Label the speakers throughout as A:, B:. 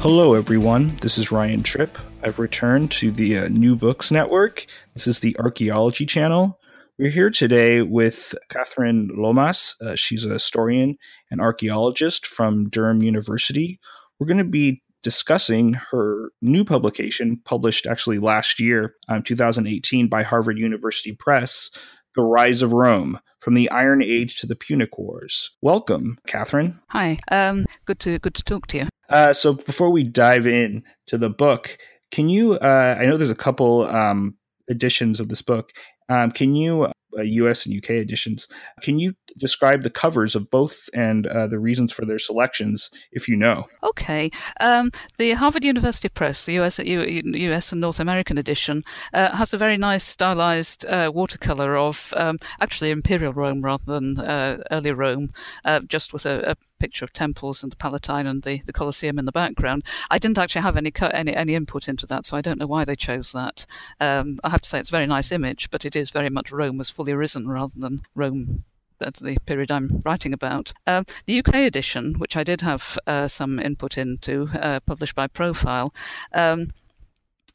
A: Hello, everyone. This is Ryan Tripp. I've returned to the uh, New Books Network. This is the Archaeology Channel. We're here today with Kathryn Lomas. Uh, she's a historian and archaeologist from Durham University. We're going to be discussing her new publication, published actually last year, um, 2018, by Harvard University Press, The Rise of Rome from the Iron Age to the Punic Wars. Welcome, Kathryn.
B: Hi. Um, good to good to talk to you.
A: Uh, so before we dive in to the book, can you? Uh, I know there's a couple um, editions of this book. Um, can you U.S. and UK editions? Can you describe the covers of both and uh, the reasons for their selections, if you know?
B: Okay. Um, the Harvard University Press, the US, US and North American edition, uh, has a very nice stylized uh, watercolor of um, actually Imperial Rome rather than uh, early Rome, uh, just with a, a, picture of temples and the Palatine and the, the Colosseum in the background. I didn't actually have any, any, any input into that, so I don't know why they chose that. Um, I have to say it's a very nice image, but it is very much Rome as arisen rather than Rome at the period I'm writing about. Uh, the UK edition, which I did have uh, some input into, uh, published by Profile, um,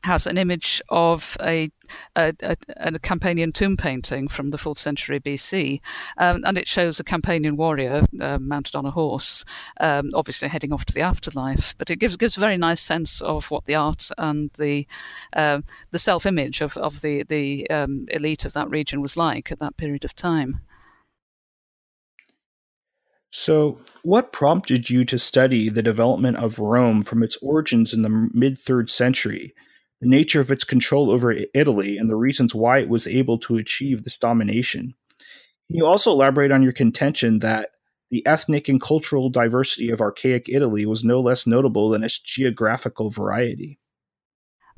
B: has an image of a, a, a, Campanian tomb painting from the 4th century BC, um, and it shows a Campanian warrior uh, mounted on a horse, um, obviously heading off to the afterlife. But it gives gives a very nice sense of what the art and the uh, the self image of, of the the um, elite of that region was like at that period of time.
A: So, what prompted you to study the development of Rome from its origins in the mid 3rd century, the nature of its control over Italy, and the reasons why it was able to achieve this domination? Can you also elaborate on your contention that the ethnic and cultural diversity of archaic Italy was no less notable than its geographical variety?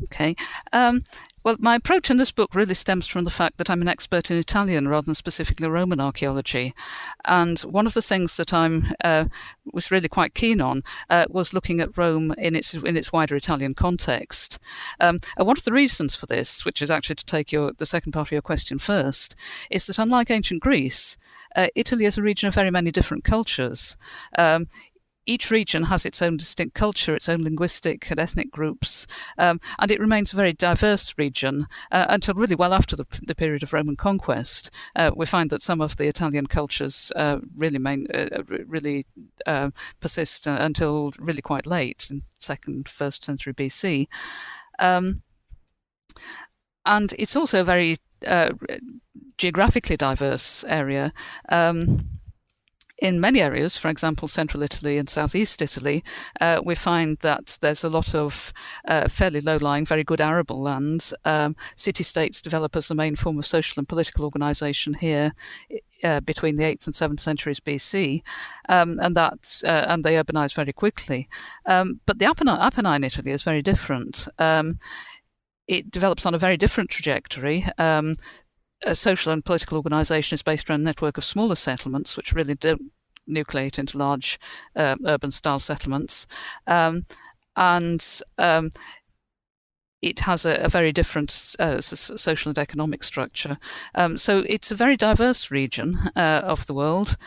B: Okay. Um, well, my approach in this book really stems from the fact that I'm an expert in Italian rather than specifically Roman archaeology. And one of the things that I uh, was really quite keen on uh, was looking at Rome in its in its wider Italian context. Um, and one of the reasons for this, which is actually to take your the second part of your question first, is that unlike ancient Greece, uh, Italy is a region of very many different cultures. Um, each region has its own distinct culture, its own linguistic and ethnic groups, um, and it remains a very diverse region uh, until really well after the, the, period of Roman conquest. Uh, we find that some of the Italian cultures uh, really main, uh, really uh, persist uh, until really quite late, in second, first century BC. Um, and it's also a very geographically diverse area. Um, in many areas, for example, central Italy and southeast Italy, uh, we find that there's a lot of uh, fairly low lying, very good arable lands. Um, City states develop as the main form of social and political organization here. Uh, between the 8th and 7th centuries BC, um, and that uh, and they urbanized very quickly. Um, but the Apennine, Apennine Italy is very different um, it develops on a very different trajectory. Um, a social and political organisation is based around a network of smaller settlements, which really don't nucleate into large uh, urban style settlements. Um, and um, it has a, a very different uh, social and economic structure. Um, so it's a very diverse region uh, of the world.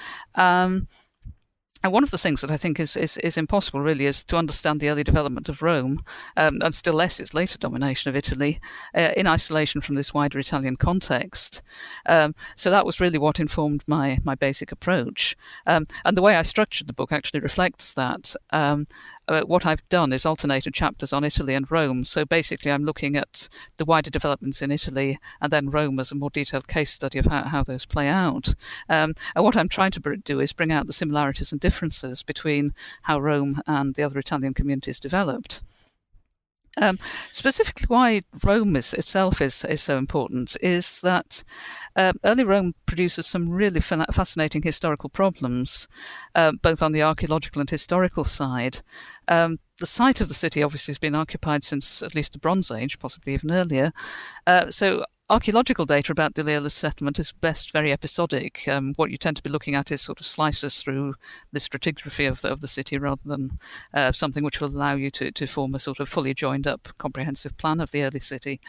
B: Um, and one of the things that I think is, is, is impossible really is to understand the early development of Rome, um, and still less its later domination of Italy, uh, in isolation from this wider Italian context. Um, so that was really what informed my, my basic approach. Um, and the way I structured the book actually reflects that. Uh, what I've done is alternated chapters on Italy and Rome. So basically, I'm looking at the wider developments in Italy and then Rome as a more detailed case study of how, how those play out. Um, and what I'm trying to do is bring out the similarities and differences between how Rome and the other Italian communities developed. Um, specifically, why Rome is, itself is, is so important is that uh, early Rome produces some really fascinating historical problems, uh, both on the archaeological and historical side. Um, the site of the city obviously has been occupied since at least the Bronze Age, possibly even earlier. Uh, so archaeological data about the earliest settlement is best very episodic. Um, what you tend to be looking at is sort of slices through the stratigraphy of the, of the city rather than uh, something which will allow you to, to form a sort of fully joined up comprehensive plan of the early city.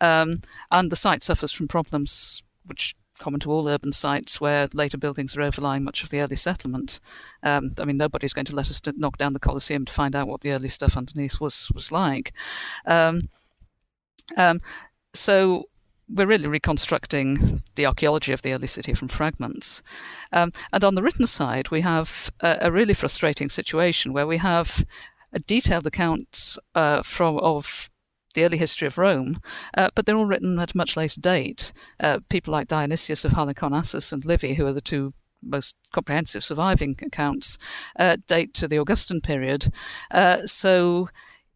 B: Um, and the site suffers from problems which common to all urban sites where later buildings are overlying much of the early settlement. Um, I mean, nobody's going to let us to knock down the Colosseum to find out what the early stuff underneath was was like. Um, um, so we're really reconstructing the archaeology of the early city from fragments. Um, and on the written side, we have a, a, really frustrating situation where we have detailed accounts uh, from of the early history of Rome, uh, but they're all written at a much later date. Uh, people like Dionysius of Halicarnassus and Livy, who are the two most comprehensive surviving accounts, uh, date to the Augustan period. Uh, so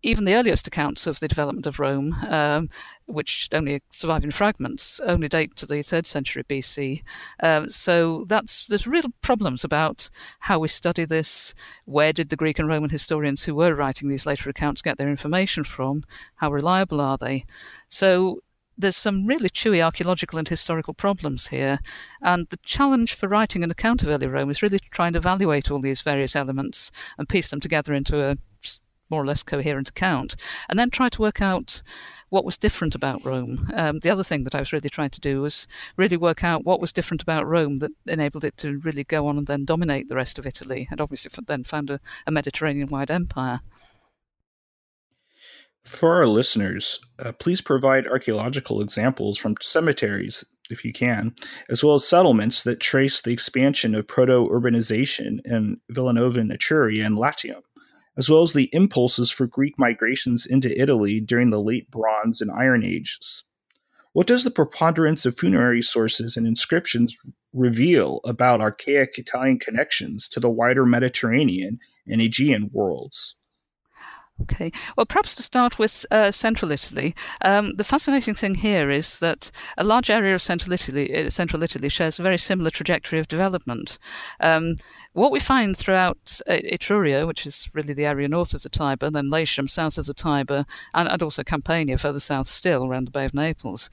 B: even the earliest accounts of the development of Rome, um, which only survive in fragments, only date to the third century BC. Um, so that's there's real problems about how we study this. Where did the Greek and Roman historians who were writing these later accounts get their information from? How reliable are they? So there's some really chewy archaeological and historical problems here. And the challenge for writing an account of early Rome is really to try and evaluate all these various elements and piece them together into a more or less coherent account, and then try to work out what was different about Rome. Um, the other thing that I was really trying to do was really work out what was different about Rome that enabled it to really go on and then dominate the rest of Italy, and obviously then found a, a Mediterranean wide empire.
A: For our listeners, uh, please provide archaeological examples from cemeteries, if you can, as well as settlements that trace the expansion of proto urbanization in Villanovan Etruria and Latium as well as the impulses for Greek migrations into Italy during the late Bronze and Iron Ages. What does the preponderance of funerary sources and inscriptions reveal about archaic Italian connections to the wider Mediterranean and Aegean worlds?
B: Okay. Well, perhaps to start with uh, central Italy, um, the fascinating thing here is that a large area of central Italy, uh, central Italy shares a very similar trajectory of development. Um, what we find throughout uh, Etruria, which is really the area north of the Tiber, then Latium south of the Tiber, and, and also Campania further south still around the Bay of Naples,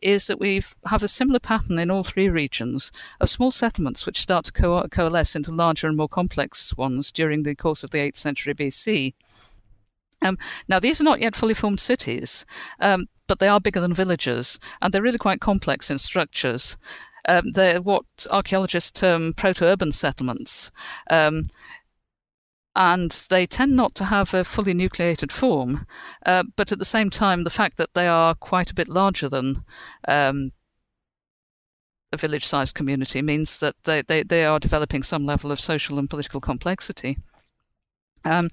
B: is that we have a similar pattern in all three regions of small settlements which start to co- coalesce into larger and more complex ones during the course of the 8th century BC. Um, now, these are not yet fully formed cities, um, but they are bigger than villages, and they're really quite complex in structures. Um, they're what archaeologists term proto-urban settlements, um, and they tend not to have a fully nucleated form. Uh, but at the same time, the fact that they are quite a bit larger than um, a village-sized community means that they, they, they are developing some level of social and political complexity. Um,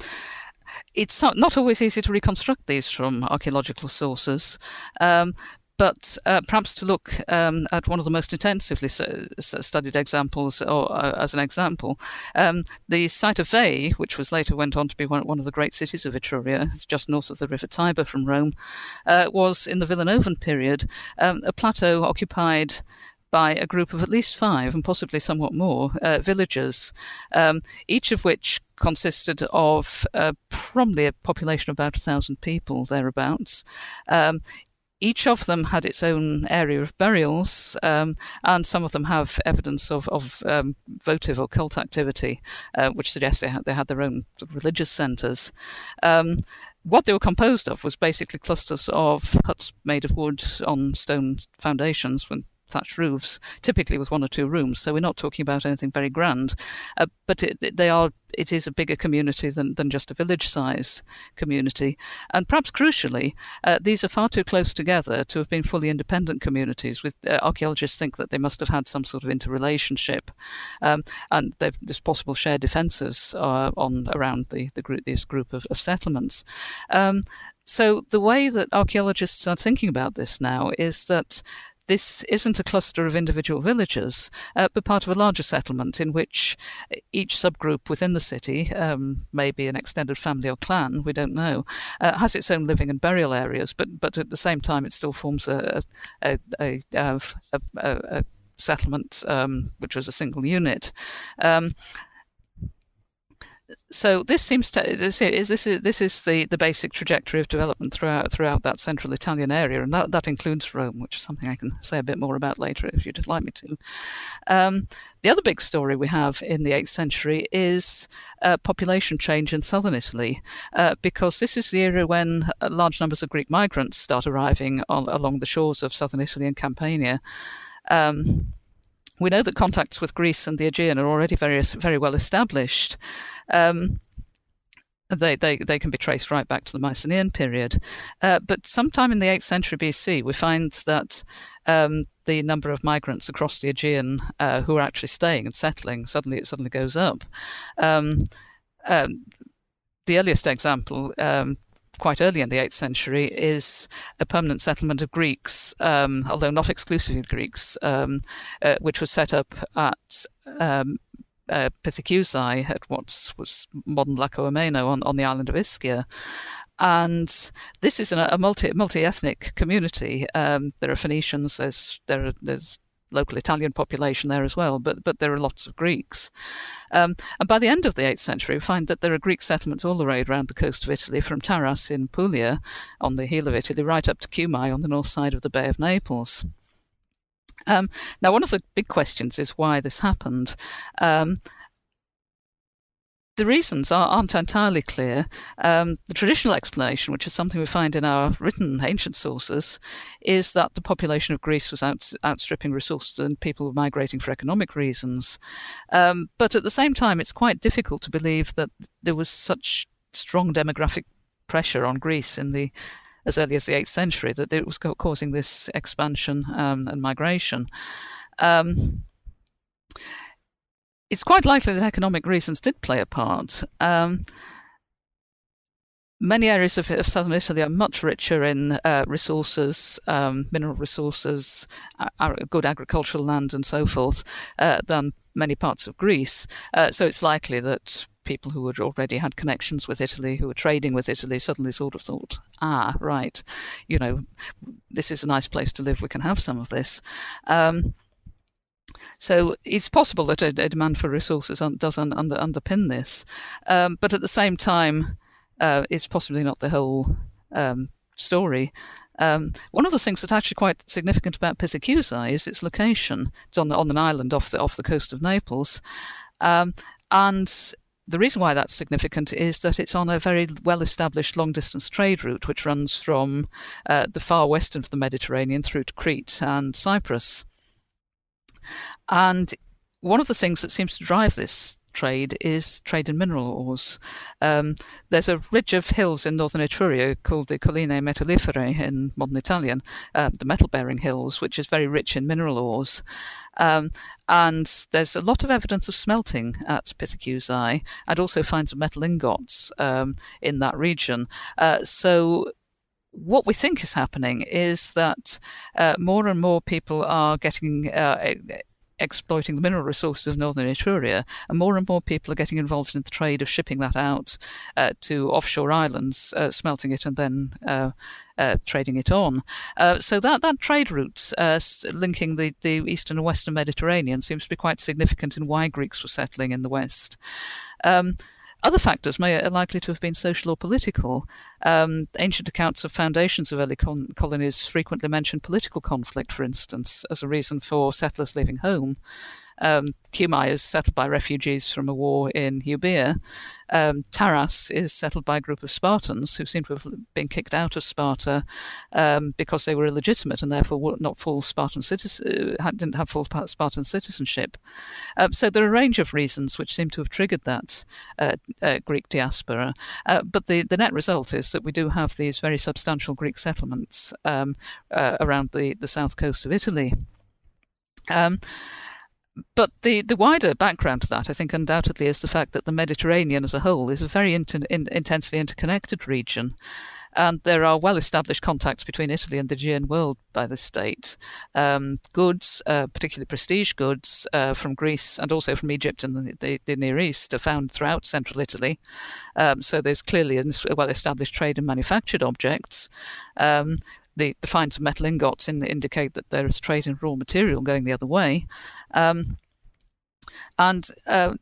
B: it's not, always easy to reconstruct these from archaeological sources. Um, but uh, perhaps to look um, at one of the most intensively studied examples, or uh, as an example, um, the site of Veii, which was later went on to be one, one, of the great cities of Etruria, it's just north of the River Tiber from Rome, uh, was in the Villanovan period um, a plateau occupied by a group of at least five, and possibly somewhat more, uh, villagers, um, each of which consisted of uh, probably a population of about a thousand people thereabouts. Um, each of them had its own area of burials, um, and some of them have evidence of, of um, votive or cult activity, uh, which suggests they had, they had their own religious centres. Um, what they were composed of was basically clusters of huts made of wood on stone foundations with thatched roofs, typically with one or two rooms. So we're not talking about anything very grand, uh, but it, they are. It is a bigger community than, than just a village-sized community, and perhaps crucially, uh, these are far too close together to have been fully independent communities. With uh, archaeologists think that they must have had some sort of interrelationship, um, and there's possible shared defences uh, on around the, the group, this group of, of settlements. Um, so the way that archaeologists are thinking about this now is that this isn't a cluster of individual villages, uh, but part of a larger settlement in which each subgroup within the city, um, maybe an extended family or clan, we don't know, uh, has its own living and burial areas, but but at the same time it still forms a a, a, a, settlement um, which was a single unit. Um, so this seems to this is this is this is the, the basic trajectory of development throughout throughout that central Italian area, and that, that includes Rome, which is something I can say a bit more about later if you'd like me to. Um, the other big story we have in the 8th century is uh, population change in southern Italy, uh, because this is the era when uh, large numbers of Greek migrants start arriving on, along the shores of southern Italy and Campania. Um, we know that contacts with Greece and the Aegean are already very very well established. Um, they, they, they can be traced right back to the Mycenaean period. Uh, but sometime in the 8th century BC, we find that um, the number of migrants across the Aegean uh, who are actually staying and settling suddenly it suddenly goes up. Um, um, the earliest example um, quite early in the 8th century is a permanent settlement of Greeks, um, although not exclusively Greeks, um, uh, which was set up at um, uh, at what was modern Lacco Ameno on, on the island of Ischia. And this is a multi multi ethnic community. Um, there are Phoenicians. There's there are, there's local Italian population there as well, but but there are lots of Greeks. Um, and by the end of the 8th century, we find that there are Greek settlements all the way around the coast of Italy, from Taras in Puglia on the heel of Italy right up to Cumae on the north side of the Bay of Naples. Um, now, one of the big questions is why this happened. Um, the reasons are, not entirely clear. Um, the traditional explanation, which is something we find in our written ancient sources, is that the population of Greece was out, outstripping resources and people were migrating for economic reasons. Um, but at the same time, it's quite difficult to believe that there was such strong demographic pressure on Greece in the as early as the 8th century that it was causing this expansion um, and migration. Um, it's quite likely that economic reasons did play a part. Um, many areas of, of, southern Italy are much richer in uh, resources, um, mineral resources, good agricultural land, and so forth, uh, than many parts of Greece. Uh, so it's likely that people who had already had connections with Italy, who were trading with Italy, suddenly sort of thought, ah, right, you know, this is a nice place to live, we can have some of this. Um, so it's possible that a, a demand for resources un, does un, under, underpin this, um, but at the same time, uh, it's possibly not the whole um, story. Um, one of the things that's actually quite significant about Pithecusae is its location. It's on, the, on an island off the off the coast of Naples, um, and the reason why that's significant is that it's on a very well established long distance trade route which runs from uh, the far western of the Mediterranean through to Crete and Cyprus. And one of the things that seems to drive this trade is trade in mineral ores. Um, there's a ridge of hills in northern Etruria called the Colline Metallifere in modern Italian, uh, the metal bearing hills, which is very rich in mineral ores. Um, and there's a lot of evidence of smelting at Pithecusae and also finds of metal ingots um, in that region. Uh, so what we think is happening is that uh, more and more people are getting uh, exploiting the mineral resources of northern Etruria, and more and more people are getting involved in the trade of shipping that out uh, to offshore islands, uh, smelting it, and then uh, uh trading it on. Uh, so that, that trade route uh, linking the, the eastern and western Mediterranean seems to be quite significant in why Greeks were settling in the west. Um, other factors may are likely to have been social or political. Um, ancient accounts of foundations of early con- colonies frequently mention political conflict, for instance, as a reason for settlers leaving home. Um, Cumae is settled by refugees from a war in Euboea. Um, Taras is settled by a group of Spartans who seem to have been kicked out of Sparta um, because they were illegitimate and therefore not full Spartan citizen, uh, didn't have full Spartan citizenship. Um, so there are a range of reasons which seem to have triggered that uh, uh, Greek diaspora. Uh, but the, the net result is that we do have these very substantial Greek settlements um, uh, around the, the south coast of Italy. Um, but the, the wider background to that, I think, undoubtedly, is the fact that the Mediterranean as a whole is a very inter, in, intensely interconnected region. and there are well established contacts between Italy and the Aegean world by this date. Um, goods, uh, particularly prestige goods uh, from Greece and also from Egypt and the, the, the, Near East, are found throughout central Italy. Um, so there's clearly a well established trade in manufactured objects. Um, the, the finds of metal ingots in, indicate that there is trade in raw material going the other way. Um, and uh,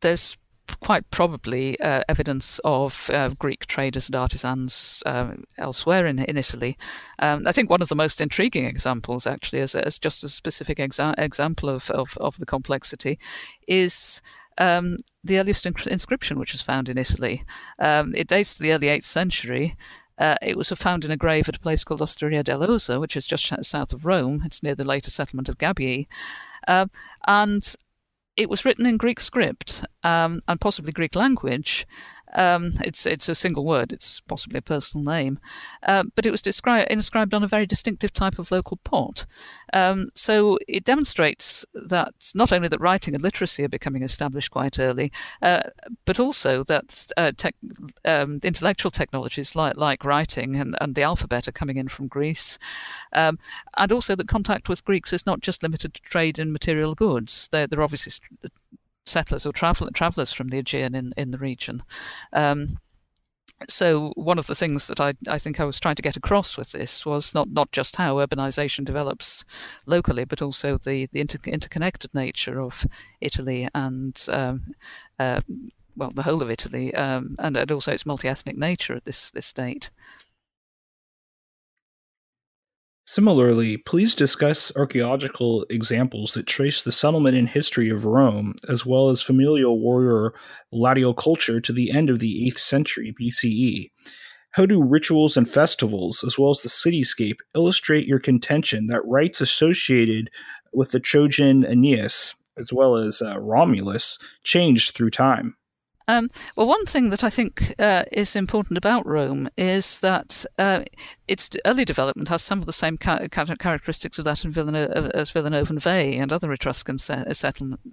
B: there's quite probably uh, evidence of uh, Greek traders and artisans uh, elsewhere in, in Italy. Um, I think one of the most intriguing examples, actually, as, as just a specific exa- example of, of, of, the complexity, is um, the earliest inscription which is found in Italy. Um, it dates to the early 8th century. Uh, it was found in a grave at a place called Osteria dell'Osa, which is just south of Rome. It's near the later settlement of Gabii. Uh, and it was written in Greek script um, and possibly Greek language, um, it's it's a single word. It's possibly a personal name, uh, but it was described inscribed on a very distinctive type of local pot. Um, so it demonstrates that not only that writing and literacy are becoming established quite early, uh, but also that uh, tech, um, intellectual technologies like like writing and, and the alphabet are coming in from Greece, um, and also that contact with Greeks is not just limited to trade in material goods. They're, they're obviously settlers or travel, travelers from the Aegean in, in the region. Um, so one of the things that I, I think I was trying to get across with this was not, not just how urbanization develops locally, but also the, the inter, interconnected nature of Italy and um, uh, well the whole of Italy, um, and, and also its multi-ethnic nature at this this state.
A: Similarly, please discuss archaeological examples that trace the settlement and history of Rome, as well as familial warrior Latial culture to the end of the 8th century BCE. How do rituals and festivals, as well as the cityscape, illustrate your contention that rites associated with the Trojan Aeneas, as well as uh, Romulus, changed through time?
B: Um, well, one thing that I think uh, is important about Rome is that uh, its early development has some of the same ca- characteristics of that Villanova, as Villanova and other Etruscan se-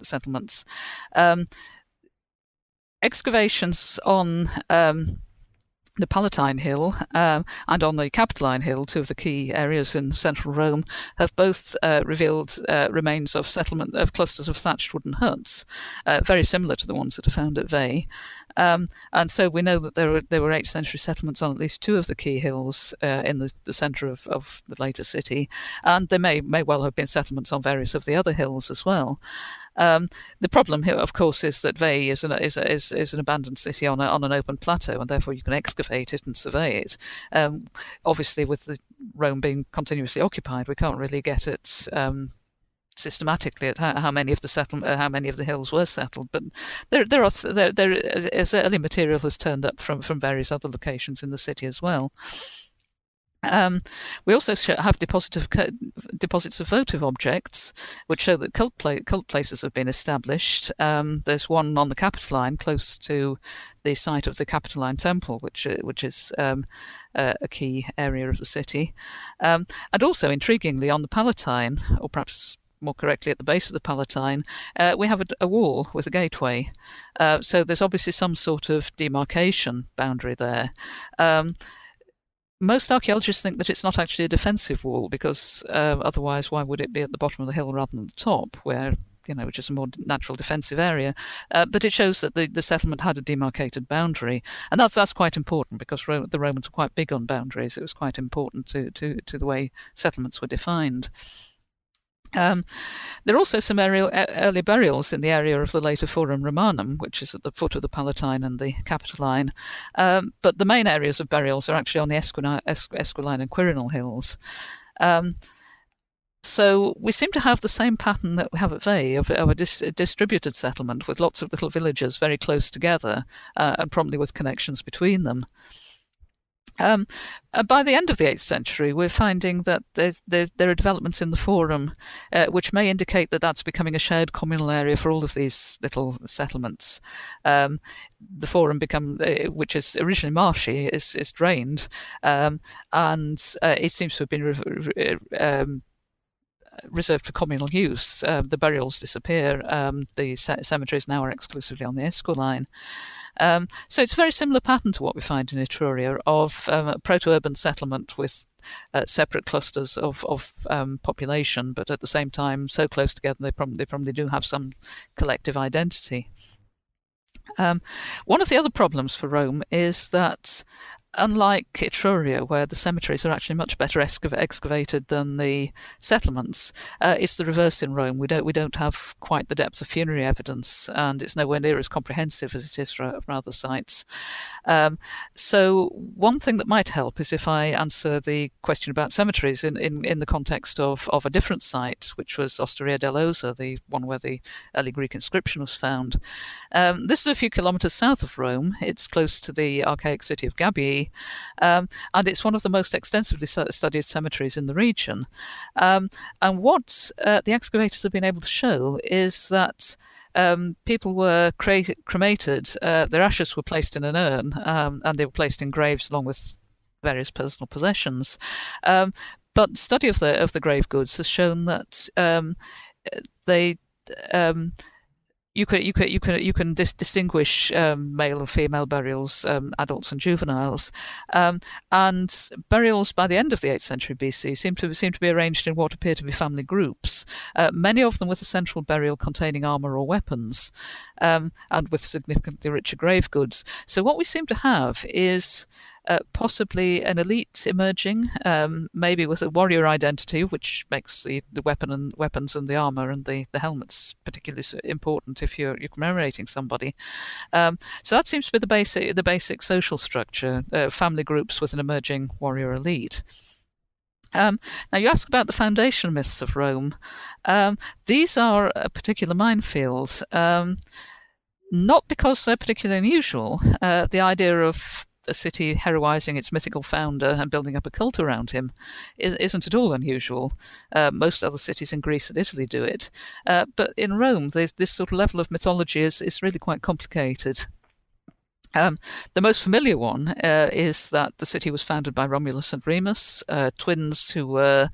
B: settlements. Um, excavations on um, the Palatine Hill um, and on the Capitoline Hill, two of the key areas in central Rome, have both uh, revealed uh, remains of settlement of clusters of thatched wooden huts, uh, very similar to the ones that are found at Veii. Um, and so we know that there were there were eighth century settlements on at least two of the key hills uh, in the, the centre of, of the later city, and there may may well have been settlements on various of the other hills as well. Um, the problem here, of course, is that Veii is an, is, is, is an abandoned city on, a, on an open plateau, and therefore you can excavate it and survey it. Um, obviously, with the Rome being continuously occupied, we can't really get it. um, systematically at how, how, many of the settle, uh, how many of the hills were settled. But there, there are there, there is early material has turned up from from various other locations in the city as well. Um, we also have deposit of, deposits of votive objects, which show that cult, pla- cult places have been established. Um, there's one on the Capitoline, close to the site of the Capitoline Temple, which uh, which is um, uh, a key area of the city, um, and also intriguingly on the Palatine, or perhaps more correctly at the base of the Palatine, uh, we have a, a, wall with a gateway. Uh, so there's obviously some sort of demarcation boundary there. Um, most archaeologists think that it's not actually a defensive wall because uh, otherwise, why would it be at the bottom of the hill rather than the top, where you know, which is a more natural defensive area. Uh, but it shows that the, the settlement had a demarcated boundary, and that's that's quite important because Ro- the Romans were quite big on boundaries. It was quite important to to to the way settlements were defined. Um, there are also some early burials in the area of the later Forum Romanum, which is at the foot of the Palatine and the Capitoline. Um, but the main areas of burials are actually on the Esquiline, and Quirinal hills. Um, so we seem to have the same pattern that we have at Veii of, of a, dis- distributed settlement with lots of little villages very close together uh, and probably with connections between them. Um, uh, by the end of the 8th century, we're finding that there, there are developments in the Forum uh, which may indicate that that's becoming a shared communal area for all of these little settlements. Um, the Forum, become, uh, which is originally marshy, is, is drained, um, and uh, it seems to have been re- re- um, reserved for communal use. Uh, the burials disappear. Um, the cemeteries now are exclusively on the Esquiline. Um, so it's a very similar pattern to what we find in Etruria of um, a proto-urban settlement with uh, separate clusters of, of um, population, but at the same time so close together they probably, they probably do have some collective identity. Um, one of the other problems for Rome is that unlike Etruria, where the cemeteries are actually much better excavated than the settlements, uh, it's the reverse in Rome. We don't we don't have quite the depth of funerary evidence, and it's nowhere near as comprehensive as it is for, for other sites. Um, so one thing that might help is if I answer the question about cemeteries in, in, in the context of, of a different site, which was Osteria dell'Osa, the one where the early Greek inscription was found. Um, this is a few kilometres south of Rome. It's close to the archaic city of Gabii, um, and it's one of the most extensively studied cemeteries in the region. Um, and what uh, the excavators have been able to show is that um, people were cre- cremated, uh, their ashes were placed in an urn, um, and they were placed in graves along with various personal possessions. Um, but study of the of the grave goods has shown that um, they you can you can you can you can dis- distinguish um, male and female burials, um, adults and juveniles, um, and burials by the end of the 8th century BC seem to seem to be arranged in what appear to be family groups. Uh, many of them with a central burial containing armor or weapons, um, and with significantly richer grave goods. So what we seem to have is uh, possibly an elite emerging, um, maybe with a warrior identity, which makes the, the weapon and weapons and the armor and the, the helmets particularly important if you're, you're commemorating somebody. Um, so that seems to be the basic the basic social structure: uh, family groups with an emerging warrior elite. Um, now, you ask about the foundation myths of Rome. Um, these are a particular minefield, um, not because they're particularly unusual. Uh, the idea of a city heroizing its mythical founder and building up a cult around him is, not at all unusual. Uh, most other cities in Greece and Italy do it. Uh, but in Rome, this sort of level of mythology is, is really quite complicated. Um, the most familiar one uh, is that the city was founded by Romulus and Remus, uh, twins who were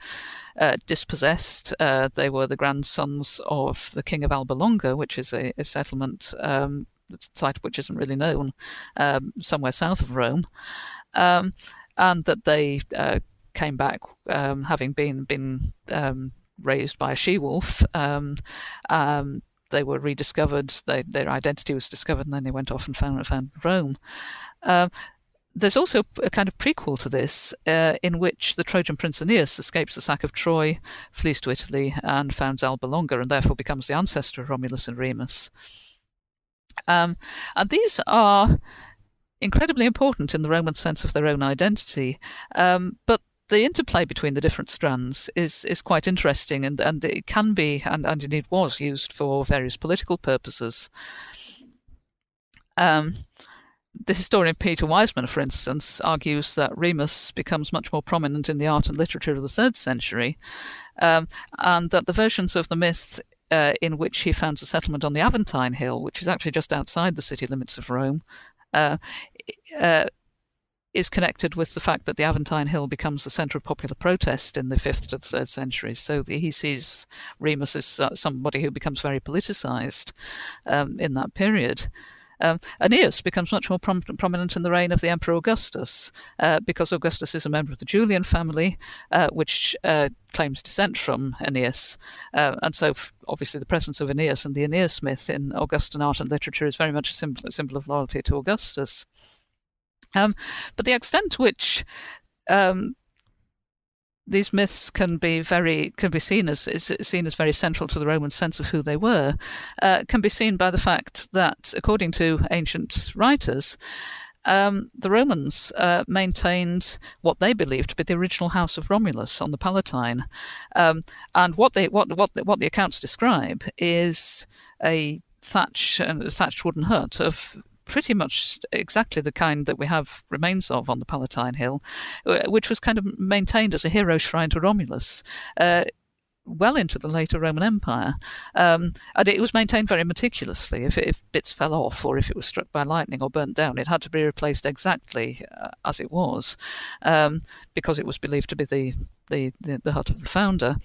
B: uh, dispossessed. Uh, they were the grandsons of the king of Alba Longa, which is a, a settlement um, site of which isn't really known, um, somewhere south of Rome, um, and that they uh, came back um, having been been um, raised by a she wolf. Um, they were rediscovered. They, their identity was discovered, and then they went off and found found Rome. there's also a kind of prequel to this, uh, in which the Trojan prince Aeneas escapes the sack of Troy, flees to Italy, and founds Alba Longa, and therefore becomes the ancestor of Romulus and Remus. Um, and these are incredibly important in the Roman sense of their own identity. Um, but the interplay between the different strands is is quite interesting, and, and it can be, and, and indeed was, used for various political purposes. Um, the historian Peter Wiseman, for instance, argues that Remus becomes much more prominent in the art and literature of the third century, um, and that the versions of the myth uh, in which he founds a settlement on the Aventine Hill, which is actually just outside the city limits of Rome, uh, uh, is connected with the fact that the Aventine Hill becomes the centre of popular protest in the fifth to the third centuries. So he sees Remus as uh, somebody who becomes very politicised um, in that period. Um, Aeneas becomes much more prom- prominent in the reign of the Emperor Augustus uh, because Augustus is a member of the Julian family, uh, which uh, claims descent from Aeneas. Uh, and so, f- obviously, the presence of Aeneas and the Aeneas myth in Augustan art and literature is very much a symbol, a symbol of loyalty to Augustus. Um, but the extent to which um, these myths can be very can be seen as seen as very central to the Roman sense of who they were, uh, can be seen by the fact that, according to ancient writers, um, the Romans uh, maintained what they believed to be the original house of Romulus on the Palatine, um, and what they what what the, what the accounts describe is a thatch a thatched wooden hut of pretty much exactly the kind that we have remains of on the Palatine Hill, uh, which was kind of maintained as a hero shrine to Romulus. Uh, well into the later Roman Empire. Um, and it was maintained very meticulously. If, if, bits fell off or if it was struck by lightning or burnt down, it had to be replaced exactly uh, as it was um, because it was believed to be the, the, the, the hut of the founder.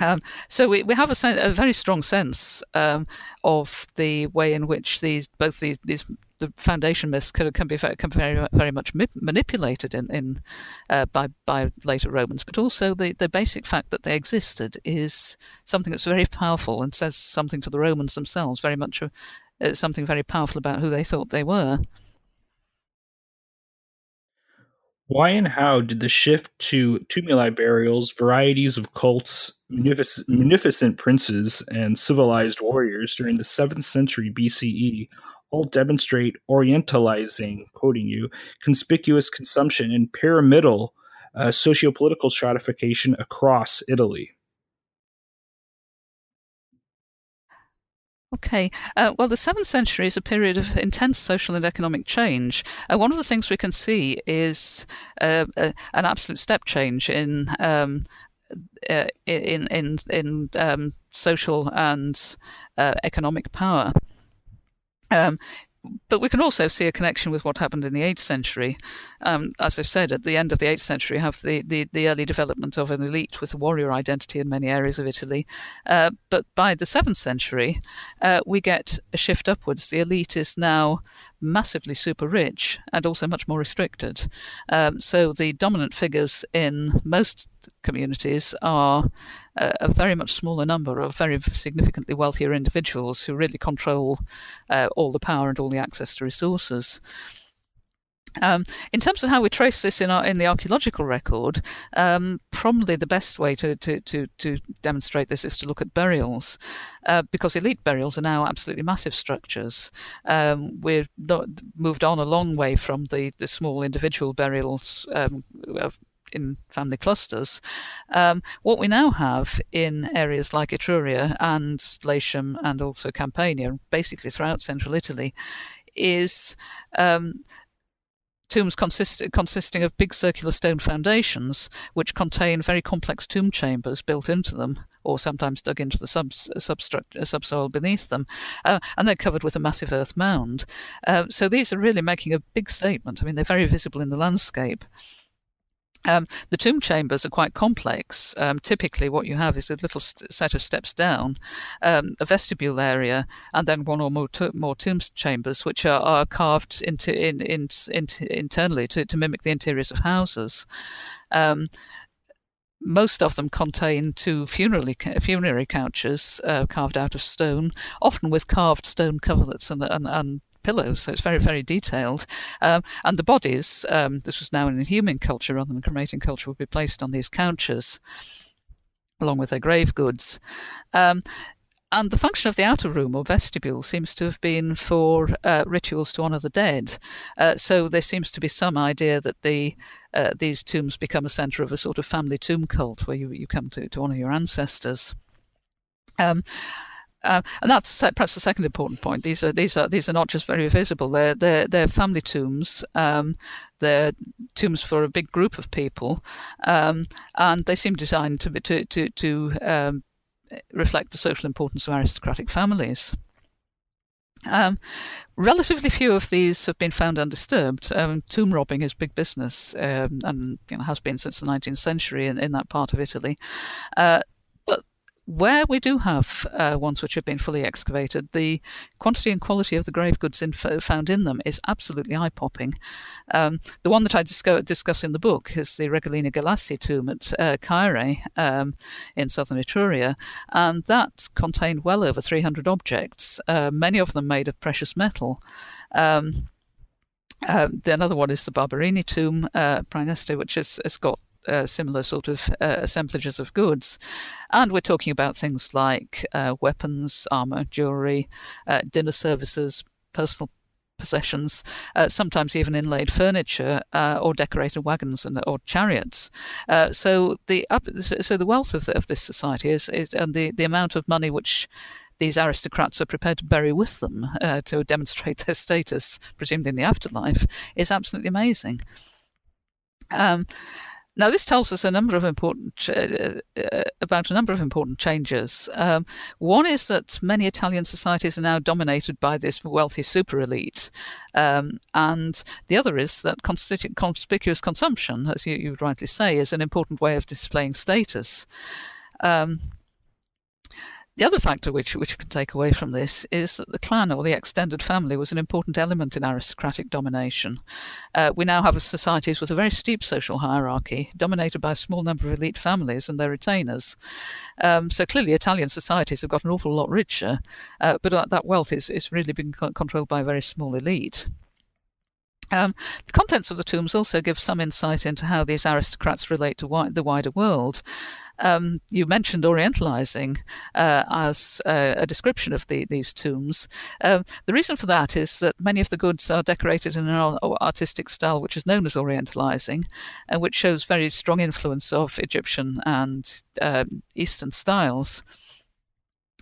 B: Um, so we, we have a, a very strong sense um, of the way in which these both these, these the foundation myths can, can be very, can very, very much manipulated in, in uh, by by later Romans, but also the, the basic fact that they existed is something that's very powerful and says something to the Romans themselves, very much uh, something very powerful about who they thought they were.
A: Why and how did the shift to tumuli burials, varieties of cults, munificent, munificent princes, and civilized warriors during the 7th century BCE all demonstrate orientalizing, quoting you, conspicuous consumption and pyramidal uh, sociopolitical stratification across Italy?
B: Okay. Uh, well, the seventh century is a period of intense social and economic change. Uh, one of the things we can see is uh, uh an absolute step change in um, uh, in in in um, social and uh, economic power. Um, but we can also see a connection with what happened in the 8th century. Um, as I've said, at the end of the 8th century, have the, the, the, early development of an elite with a warrior identity in many areas of Italy. Uh, but by the 7th century, uh, we get a shift upwards. The elite is now massively super rich and also much more restricted. Um, so the dominant figures in most communities are a, a, very much smaller number of very significantly wealthier individuals who really control uh, all the power and all the access to resources. Um, in terms of how we trace this in our in the archaeological record, um, probably the best way to, to, to, to, demonstrate this is to look at burials, uh, because elite burials are now absolutely massive structures. Um, we've moved on a long way from the, the small individual burials um, in family clusters. Um, what we now have in areas like Etruria and Latium and also Campania, basically throughout central Italy, is um, tombs consist, consisting of big circular stone foundations, which contain very complex tomb chambers built into them, or sometimes dug into the sub, subsoil beneath them, uh, and they're covered with a massive earth mound. Uh, so these are really making a big statement. I mean, they're very visible in the landscape. Um, the tomb chambers are quite complex. Um, typically, what you have is a little st- set of steps down, um, a vestibule area, and then one or more, to- more tomb chambers, which are, are carved into in, in, in, internally to, to, mimic the interiors of houses. Um, most of them contain two funerary, funerary couches uh, carved out of stone, often with carved stone coverlets and, and, and pillows, so it's very, very detailed. Um, and the bodies, um, this was now inhuming culture rather than cremating culture, would be placed on these couches along with their grave goods. Um, and the function of the outer room or vestibule seems to have been for uh, rituals to honour the dead. Uh, so there seems to be some idea that the uh, these tombs become a centre of a sort of family tomb cult where you, you come to, to honour your ancestors. Um, uh, and that's perhaps the second important point. These are these are these are not just very visible. They're they're, they're family tombs. Um, they're tombs for a big group of people, um, and they seem designed to to to to um, reflect the social importance of aristocratic families. Um, relatively few of these have been found undisturbed. Um, tomb robbing is big business um, and you know, has been since the 19th century in, in that part of Italy. Uh, where we do have uh, ones which have been fully excavated, the quantity and quality of the grave goods in, found in them is absolutely eye popping. Um, the one that I discuss, discuss, in the book is the Regolini Galassi tomb at uh, Caere um, in southern Etruria, and that contained well over 300 objects, uh, many of them made of precious metal. Um, uh, the another one is the Barberini tomb, uh, Praeneste, which has, has got uh, similar sort of uh, assemblages of goods. And we're talking about things like uh, weapons, armor, jewelry, uh, dinner services, personal possessions, uh, sometimes even inlaid furniture uh, or decorated wagons and, or chariots. so the so the wealth of, the, of this society is, is, and the, the amount of money which these aristocrats are prepared to bury with them to demonstrate their status, presumably in the afterlife, is absolutely amazing. Um, now, this tells us a number of important uh, uh, about a number of important changes. Um, one is that many Italian societies are now dominated by this wealthy super elite, um, and the other is that conspic- conspicuous consumption, as you, you, rightly say, is an important way of displaying status. Um, the other factor which, which you can take away from this is that the clan or the extended family was an important element in aristocratic domination. Uh, we now have societies with a very steep social hierarchy, dominated by a small number of elite families and their retainers. Um, so clearly, Italian societies have got an awful lot richer, uh, but that wealth is, is really being controlled by a very small elite. Um, the contents of the tombs also give some insight into how these aristocrats relate to wi- the wider world. Um, you mentioned Orientalizing uh, as uh, a description of the, these tombs. Um, the reason for that is that many of the goods are decorated in an artistic style which is known as Orientalizing, and which shows very strong influence of Egyptian and um, Eastern styles.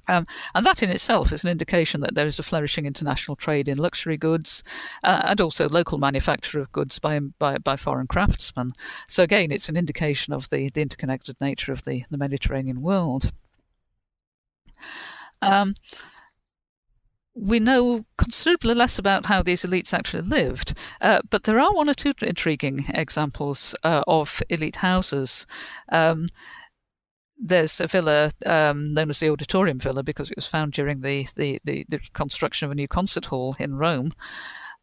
B: Um, and that in itself is an indication that there is a flourishing international trade in luxury goods uh, and also local manufacture of goods by, by, by, foreign craftsmen. So, again, it's an indication of the, the interconnected nature of the, the Mediterranean world. Um, we know considerably less about how these elites actually lived, uh, but there are one or two intriguing examples uh, of elite houses. Um, there's a villa um, known as the Auditorium Villa because it was found during the, the, the, the construction of a new concert hall in Rome.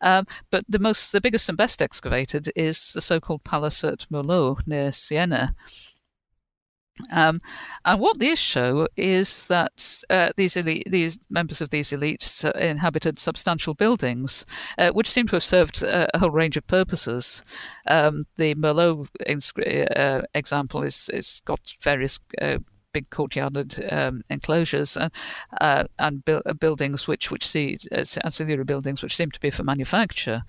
B: Um, but the most, the biggest and best excavated is the so-called Palace at Murlo near Siena. Um, and what these show is that uh, these elite, these members of these elites uh, inhabited substantial buildings, uh, which seem to have served uh, a whole range of purposes. Um, the Murlo uh, example is, is got various uh, big courtyard um, enclosures and uh, and bu- uh, buildings which which see uh, ancillary buildings which seem to be for manufacture.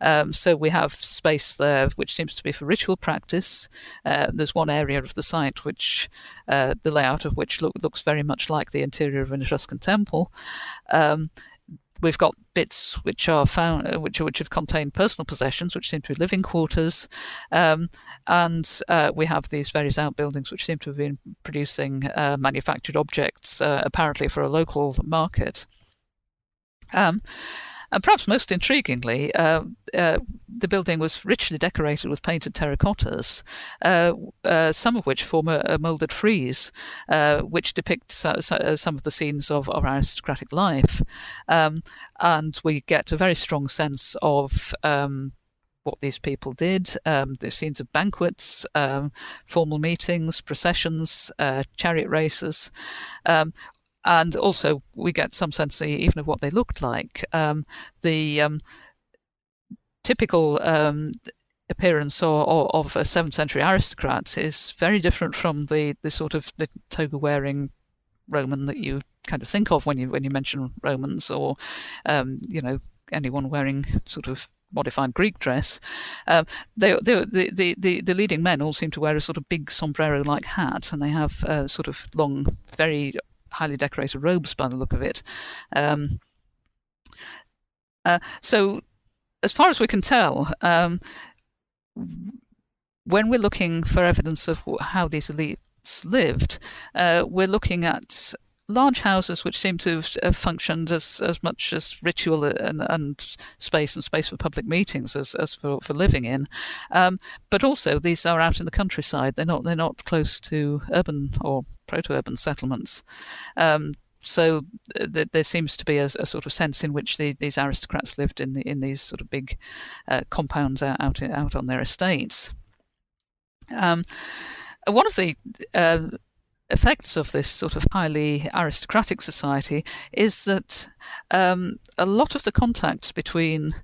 B: Um, so we have space there which seems to be for ritual practice. Uh, there's one area of the site which uh, the layout of which look, looks very much like the interior of an Etruscan temple. Um, We've got bits which are found, uh, which which have contained personal possessions, which seem to be living quarters, um, and uh, we have these various outbuildings which seem to have been producing uh, manufactured objects, uh, apparently for a local market. Um, and perhaps most intriguingly, uh, uh, the building was richly decorated with painted terracottas, uh, uh some of which form a, a moulded frieze, uh, which depicts uh, some of the scenes of, of aristocratic life. Um, and we get a very strong sense of um, what these people did. Um, there's scenes of banquets, um, formal meetings, processions, uh, chariot races, um, and also we get some sense even of what they looked like. Um, the um, typical um, appearance of, of a seventh century aristocrat is very different from the, the sort of the toga wearing Roman that you kind of think of when you when you mention Romans or um, you know anyone wearing sort of modified Greek dress. Um, they, they, the, the, the leading men all seem to wear a sort of big sombrero like hat, and they have uh, sort of long, very highly decorated robes by the look of it. Um, uh, so, as far as we can tell, um, when we're looking for evidence of how these elites lived, uh, we're looking at large houses which seem to have functioned as, as much as ritual and, and space and space for public meetings as, as for, for living in. Um, but also these are out in the countryside. They're not they're not close to urban or proto-urban settlements. Um, so th- there seems to be a, a, sort of sense in which the, these aristocrats lived in the, in these sort of big uh, compounds out out, out on their estates. Um, one of the uh, effects of this sort of highly aristocratic society is that um, a lot of the contacts between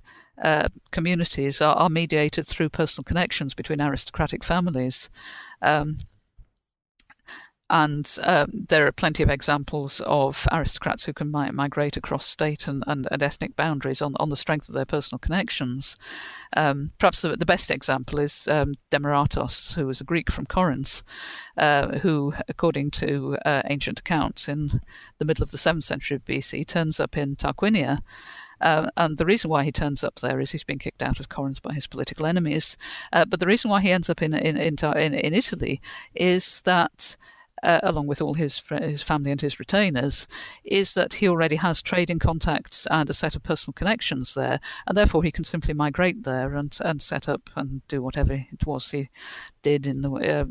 B: uh, communities are, are, mediated through personal connections between aristocratic families. Um, and um, there are plenty of examples of aristocrats who can mi- migrate across state and, and, and, ethnic boundaries on, on the strength of their personal connections. Um, perhaps the, the, best example is um, Demaratos, who was a Greek from Corinth, uh, who, according to uh, ancient accounts, in the middle of the 7th century BC, turns up in Tarquinia. Uh, and the reason why he turns up there is he's been kicked out of Corinth by his political enemies. Uh, but the reason why he ends up in in, in, in, in Italy is that uh, along with all his his family and his retainers, is that he already has trading contacts and a set of personal connections there, and therefore he can simply migrate there and and set up and do whatever it was he did in the uh,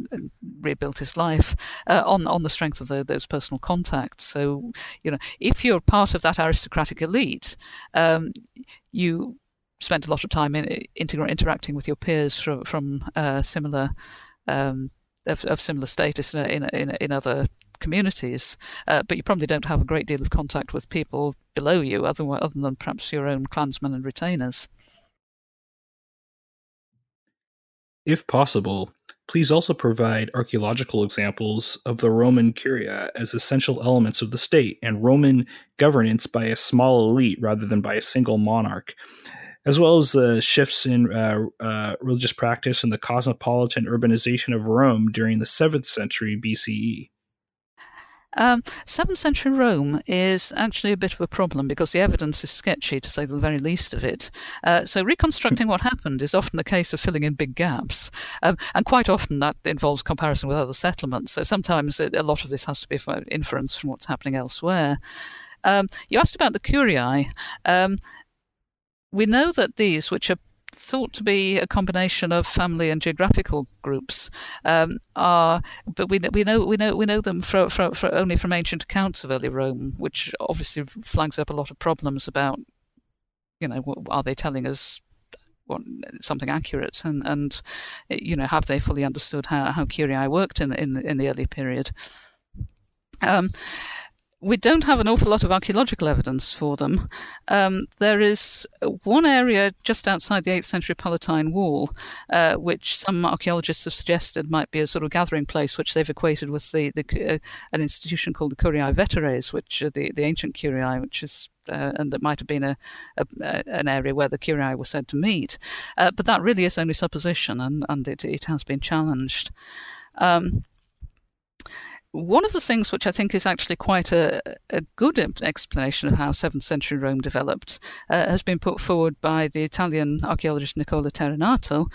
B: rebuilt his life uh, on on the strength of the, those personal contacts. So you know, if you're part of that aristocratic elite, um, you spent a lot of time in, inter- interacting with your peers from, from uh, similar um, of, of, similar status in, in, in other communities, uh, but you probably don't have a great deal of contact with people below you, other, other than perhaps your own clansmen and retainers.
A: If possible, please also provide archaeological examples of the Roman curia as essential elements of the state and Roman governance by a small elite rather than by a single monarch as well as the shifts in uh, uh, religious practice and the cosmopolitan urbanization of Rome during the 7th century BCE.
B: Um, 7th century Rome is actually a bit of a problem because the evidence is sketchy, to say the very least of it. Uh, so, reconstructing what happened is often a case of filling in big gaps. Um, and quite often that involves comparison with other settlements. So, sometimes a lot of this has to be inference from what's happening elsewhere. Um, you asked about the curiae. Um, we know that these, which are thought to be a combination of family and geographical groups um, are, but we we know we know we know them for, for, for only from ancient accounts of early Rome, which obviously flags up a lot of problems about, you know, are they telling us something accurate, and and you know, have they fully understood how how curiae worked in in in the early period? Um, we don't have an awful lot of archaeological evidence for them. Um, there is one area just outside the 8th century Palatine Wall, uh, which some archaeologists have suggested might be a sort of gathering place, which they've equated with the, the uh, an institution called the Curiae Veteres, which are the, the ancient Curiae, which is uh, and that might have been a, a, an area where the Curiae were said to meet. Uh, but that really is only supposition, and, and it, it has been challenged. Um, one of the things which I think is actually quite a, a good explanation of how 7th century Rome developed uh, has been put forward by the Italian archaeologist Nicola Terrenato,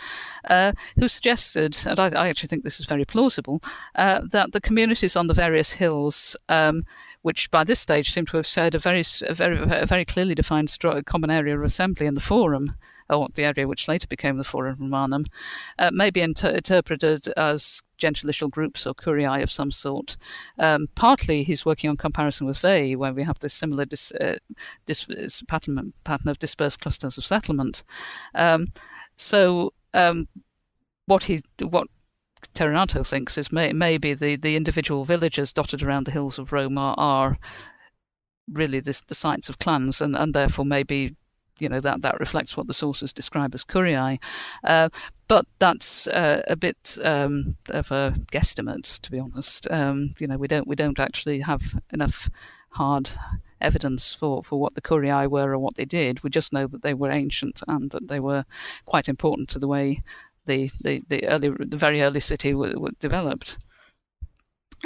B: uh, who suggested, and I, I, actually think this is very plausible, uh, that the communities on the various hills, um, which by this stage seem to have shared a very, a very, a very clearly defined common area of assembly in the Forum, or the area which later became the Forum Romanum, uh, may be inter- interpreted as gentilical groups or curiae of some sort. Um, partly he's working on comparison with Veii, where we have this similar dis, uh, dis, pattern, pattern of dispersed clusters of settlement. Um, so um, what he what Terrenato thinks is may, maybe the, the individual villages dotted around the hills of Rome are, are really this, the sites of clans, and, and therefore maybe you know that that reflects what the sources describe as curiae, uh, but that's uh, a bit um, of a guesstimate, to be honest. Um, you know, we don't we don't actually have enough hard evidence for, for what the curiae were or what they did. We just know that they were ancient and that they were quite important to the way the the, the early the very early city was, developed.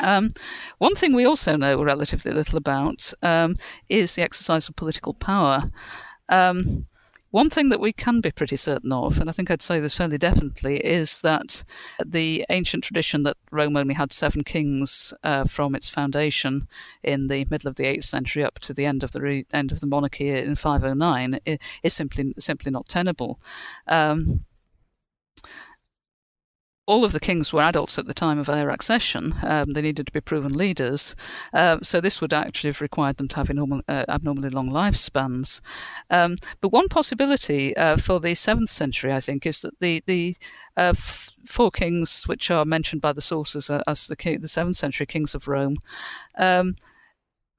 B: Um, one thing we also know relatively little about um, is the exercise of political power. Um, one thing that we can be pretty certain of, and I think I'd say this fairly definitely, is that the ancient tradition that Rome only had seven kings uh, from its foundation in the middle of the eighth century up to the end of the re- end of the monarchy in 509 is simply simply not tenable. Um, all of the kings were adults at the time of their accession. Um, they needed to be proven leaders. Uh, so this would actually have required them to have enormal, uh, abnormally long lifespans. Um, but one possibility uh, for the seventh century, I think, is that the the uh, f- four kings, which are mentioned by the sources as the king, the seventh century kings of Rome. Um,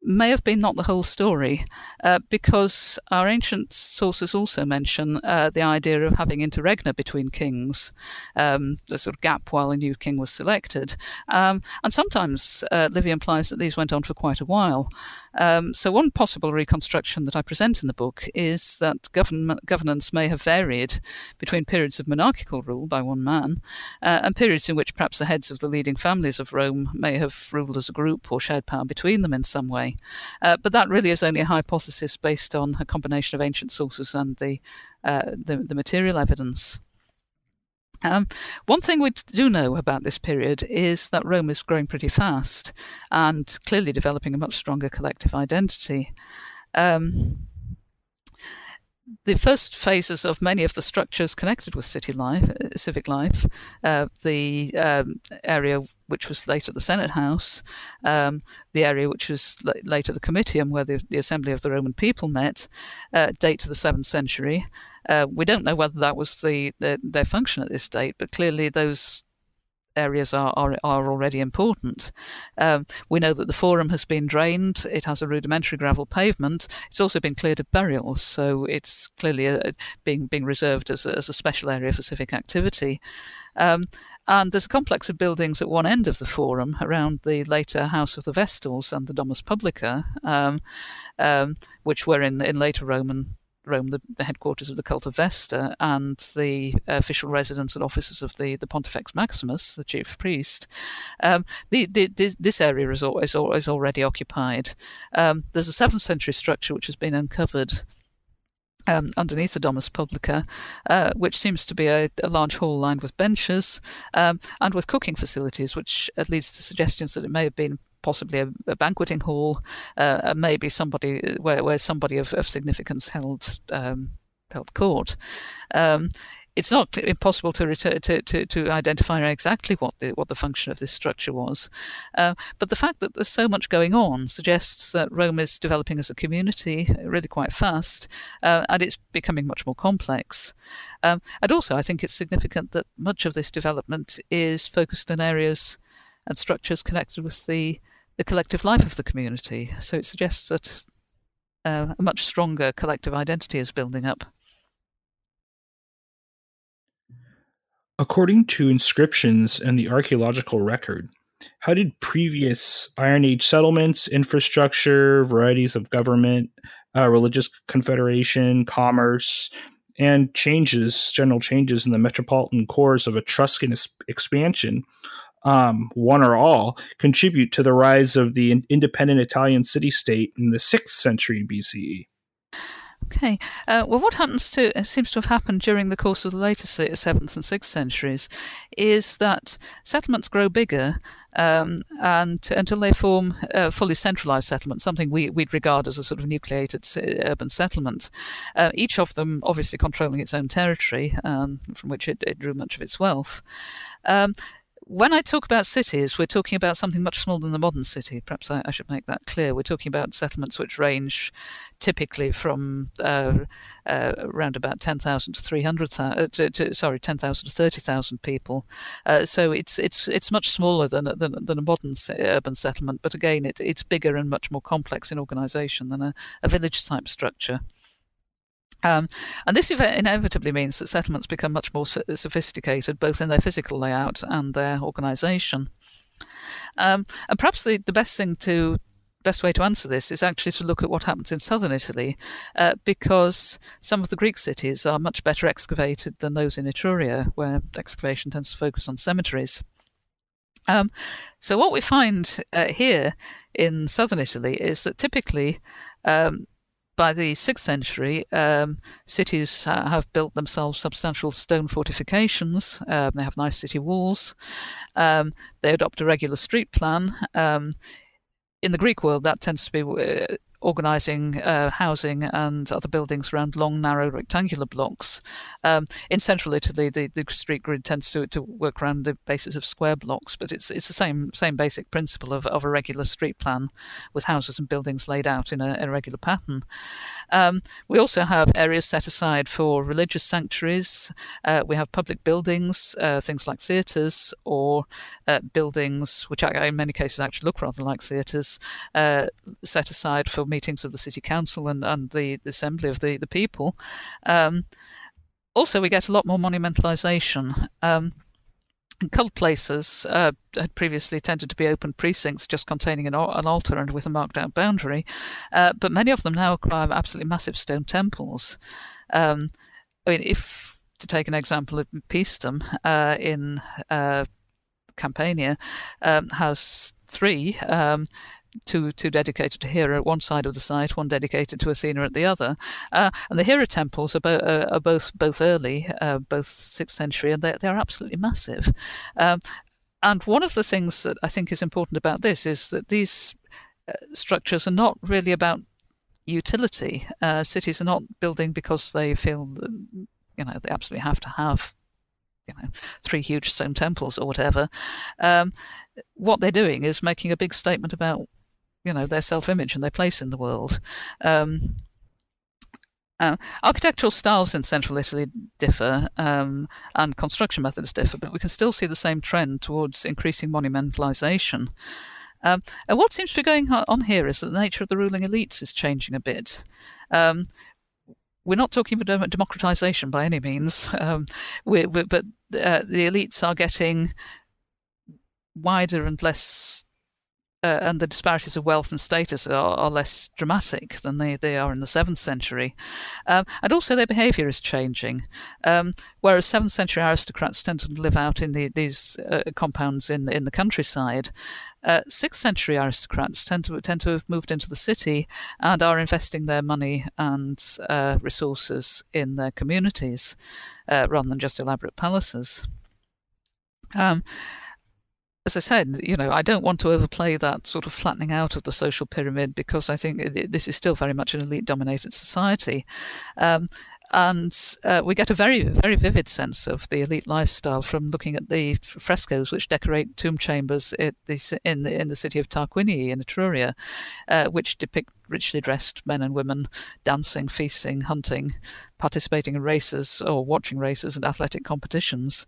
B: may have been not the whole story, uh, because our ancient sources also mention uh, the idea of having interregna between kings, um, the sort of gap while a new king was selected. Um, and sometimes uh, Livy implies that these went on for quite a while. Um, so, one possible reconstruction that I present in the book is that govern- governance may have varied between periods of monarchical rule by one man uh, and periods in which perhaps the heads of the leading families of Rome may have ruled as a group or shared power between them in some way. Uh, but that really is only a hypothesis based on a combination of ancient sources and the, uh, the, the material evidence. Um, one thing we do know about this period is that Rome is growing pretty fast and clearly developing a much stronger collective identity. Um, the first phases of many of the structures connected with city life, uh, civic life, uh, the um, area which was later the Senate House, um, the area which was later the Comitium, where the, the Assembly of the Roman people met, uh, date to the seventh century. Uh, we don't know whether that was the, the, their function at this date, but clearly those areas are, are, are already important. Um, we know that the forum has been drained. It has a rudimentary gravel pavement. It's also been cleared of burials, so it's clearly a, uh, being being reserved as a, as a special area for civic activity. Um, and there's a complex of buildings at one end of the forum around the later House of the Vestals and the Domus Publica, um, um, which were in, in later Roman Rome, the, the, headquarters of the cult of Vesta, and the official residence and offices of the, the Pontifex Maximus, the chief priest. Um, the, the, this area is, already occupied. Um, there's a 7th century structure which has been uncovered. Um, underneath the Domus Publica, uh, which seems to be a, a, large hall lined with benches um, and with cooking facilities, which leads to suggestions that it may have been possibly a, a banqueting hall, uh, maybe somebody where, where somebody of, of significance held um, held court. Um, it's not impossible to, return, to, to, to, identify exactly what the, what the function of this structure was. Uh, but the fact that there's so much going on suggests that Rome is developing as a community really quite fast, uh, and it's becoming much more complex. Um, and also, I think it's significant that much of this development is focused in areas and structures connected with the the collective life of the community. So it suggests that uh, a much stronger collective identity is building up.
A: According to inscriptions and the archaeological record, how did previous Iron Age settlements, infrastructure, varieties of government, uh, religious confederation, commerce, and changes, general changes in the metropolitan cores of Etruscan expansion um, one or all, contribute to the rise of the independent Italian city state in the 6th century BCE.
B: Okay. Uh, well, what happens to uh, seems to have happened during the course of the later seventh and sixth centuries is that settlements grow bigger um, and until they form a fully centralized settlement, something we, would regard as a sort of nucleated urban settlement. Uh, each of them obviously controlling its own territory, um, from which it, it, drew much of its wealth. Um, when I talk about cities, we're talking about something much smaller than the modern city. Perhaps I, I should make that clear. We're talking about settlements which range typically from uh, uh, around about 10,000 to 300,000, uh, sorry, 10,000 to 30,000 people. Uh, so it's it's it's much smaller than than, than a modern urban settlement, but again, it, it's bigger and much more complex in organisation than a, a village type structure. Um, and this inevitably means that settlements become much more sophisticated, both in their physical layout and their organisation. Um, and perhaps the, the best thing to best way to answer this is actually to look at what happens in southern Italy, uh, because some of the Greek cities are much better excavated than those in Etruria, where excavation tends to focus on cemeteries. Um, so what we find uh, here in southern Italy is that typically um, by the 6th century, um, cities uh, have built themselves substantial stone fortifications. Um, they have nice city walls. Um, they adopt a regular street plan. Um, in the Greek world, that tends to be uh, organising uh, housing and other buildings around long, narrow, rectangular blocks. Um, in central Italy, the, the street grid tends to, to work around the basis of square blocks, but it's it's the same same basic principle of, of a regular street plan with houses and buildings laid out in a, in a regular pattern. Um, we also have areas set aside for religious sanctuaries. Uh, we have public buildings, uh, things like theatres, or uh, buildings which in many cases actually look rather like theatres, uh, set aside for meetings of the city council and, and the, the assembly of the, the people. Um, also, we get a lot more monumentalisation. Um, cult places uh, had previously tended to be open precincts just containing an, an altar and with a marked out boundary, uh, but many of them now acquire absolutely massive stone temples. Um, I mean, if to take an example of Paestum uh, in uh, Campania, um, has three. Um, two two dedicated to Hera at one side of the site, one dedicated to Athena at the other. Uh, and the Hera temples are, bo- uh, are both both early, uh, both sixth century, and they're, they're absolutely massive. Um, and one of the things that I think is important about this is that these uh, structures are not really about utility. Uh, cities are not building because they feel that, you know they absolutely have to have you know three huge stone temples or whatever. Um, what they're doing is making a big statement about you know their self-image and their place in the world. Um, uh, architectural styles in central Italy differ um, and construction methods differ, but we can still see the same trend towards increasing monumentalization. Um, and what seems to be going on here is that the nature of the ruling elites is changing a bit. Um, we're not talking about democratization by any means, um, we're, we're, but uh, the elites are getting wider and less uh, and the disparities of wealth and status are, are, less dramatic than they, they are in the 7th century. Um, and also their behaviour is changing. Um, whereas 7th century aristocrats tend to live out in the, these uh, compounds in, in the countryside, uh, 6th century aristocrats tend to, tend to have moved into the city and are investing their money and uh, resources in their communities uh, rather than just elaborate palaces. Um, as I said, you know, I don't want to overplay that sort of flattening out of the social pyramid because I think this is still very much an elite dominated society. Um, and uh, we get a very, very vivid sense of the elite lifestyle from looking at the frescoes which decorate tomb chambers the, in, the, in the city of Tarquinii in Etruria, uh, which depict richly dressed men and women dancing, feasting, hunting, participating in races or watching races and athletic competitions.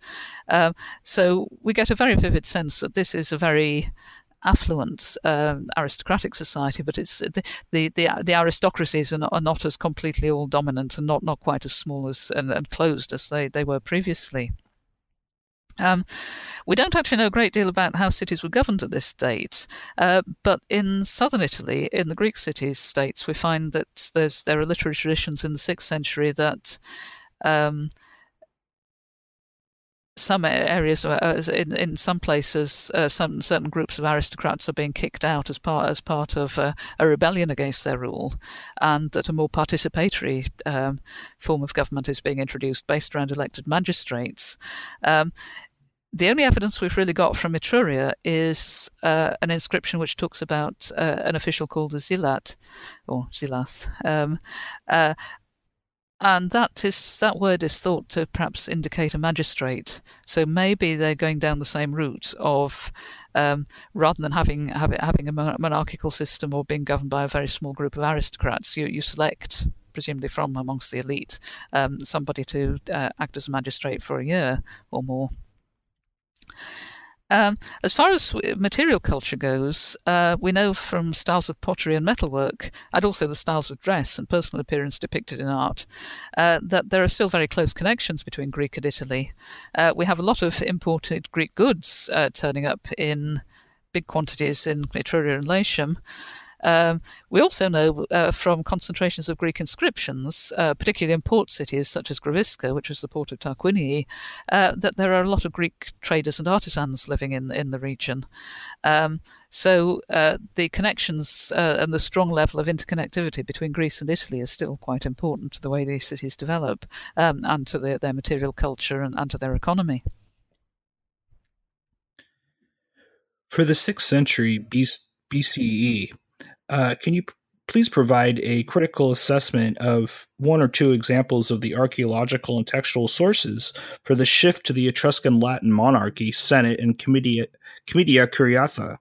B: Uh, so we get a very vivid sense that this is a very affluent um, aristocratic society, but it's the the the, the aristocracies are not, are not, as completely all dominant and not, not quite as small as and, and closed as they, they were previously. Um, we don't actually know a great deal about how cities were governed at this date, uh, but in southern Italy, in the Greek cities states, we find that there's there are literary traditions in the sixth century that um, some areas, uh, in in some places, uh, some certain groups of aristocrats are being kicked out as part as part of uh, a rebellion against their rule, and that a more participatory um, form of government is being introduced based around elected magistrates. Um, the only evidence we've really got from Etruria is uh, an inscription which talks about uh, an official called Zealot, or Zilath, um, uh, and that is that word is thought to perhaps indicate a magistrate. So maybe they're going down the same route of um, rather than having having a monarchical system or being governed by a very small group of aristocrats, you you select presumably from amongst the elite um, somebody to uh, act as a magistrate for a year or more. Um, as far as material culture goes, uh, we know from styles of pottery and metalwork, and also the styles of dress and personal appearance depicted in art, uh, that there are still very close connections between Greek and Italy. Uh, we have a lot of imported Greek goods uh, turning up in big quantities in Etruria and Latium. Um, we also know uh, from concentrations of Greek inscriptions, uh, particularly in port cities such as Gravisca, which was the port of Tarquinii, uh, that there are a lot of Greek traders and artisans living in in the region. Um, so uh, the connections uh, and the strong level of interconnectivity between Greece and Italy is still quite important to the way these cities develop um, and to their, their material culture and, and to their economy.
A: For the 6th century BCE, uh, can you p- please provide a critical assessment of one or two examples of the archaeological and textual sources for the shift to the Etruscan Latin monarchy, Senate, and Comitia, Comitia Curiata?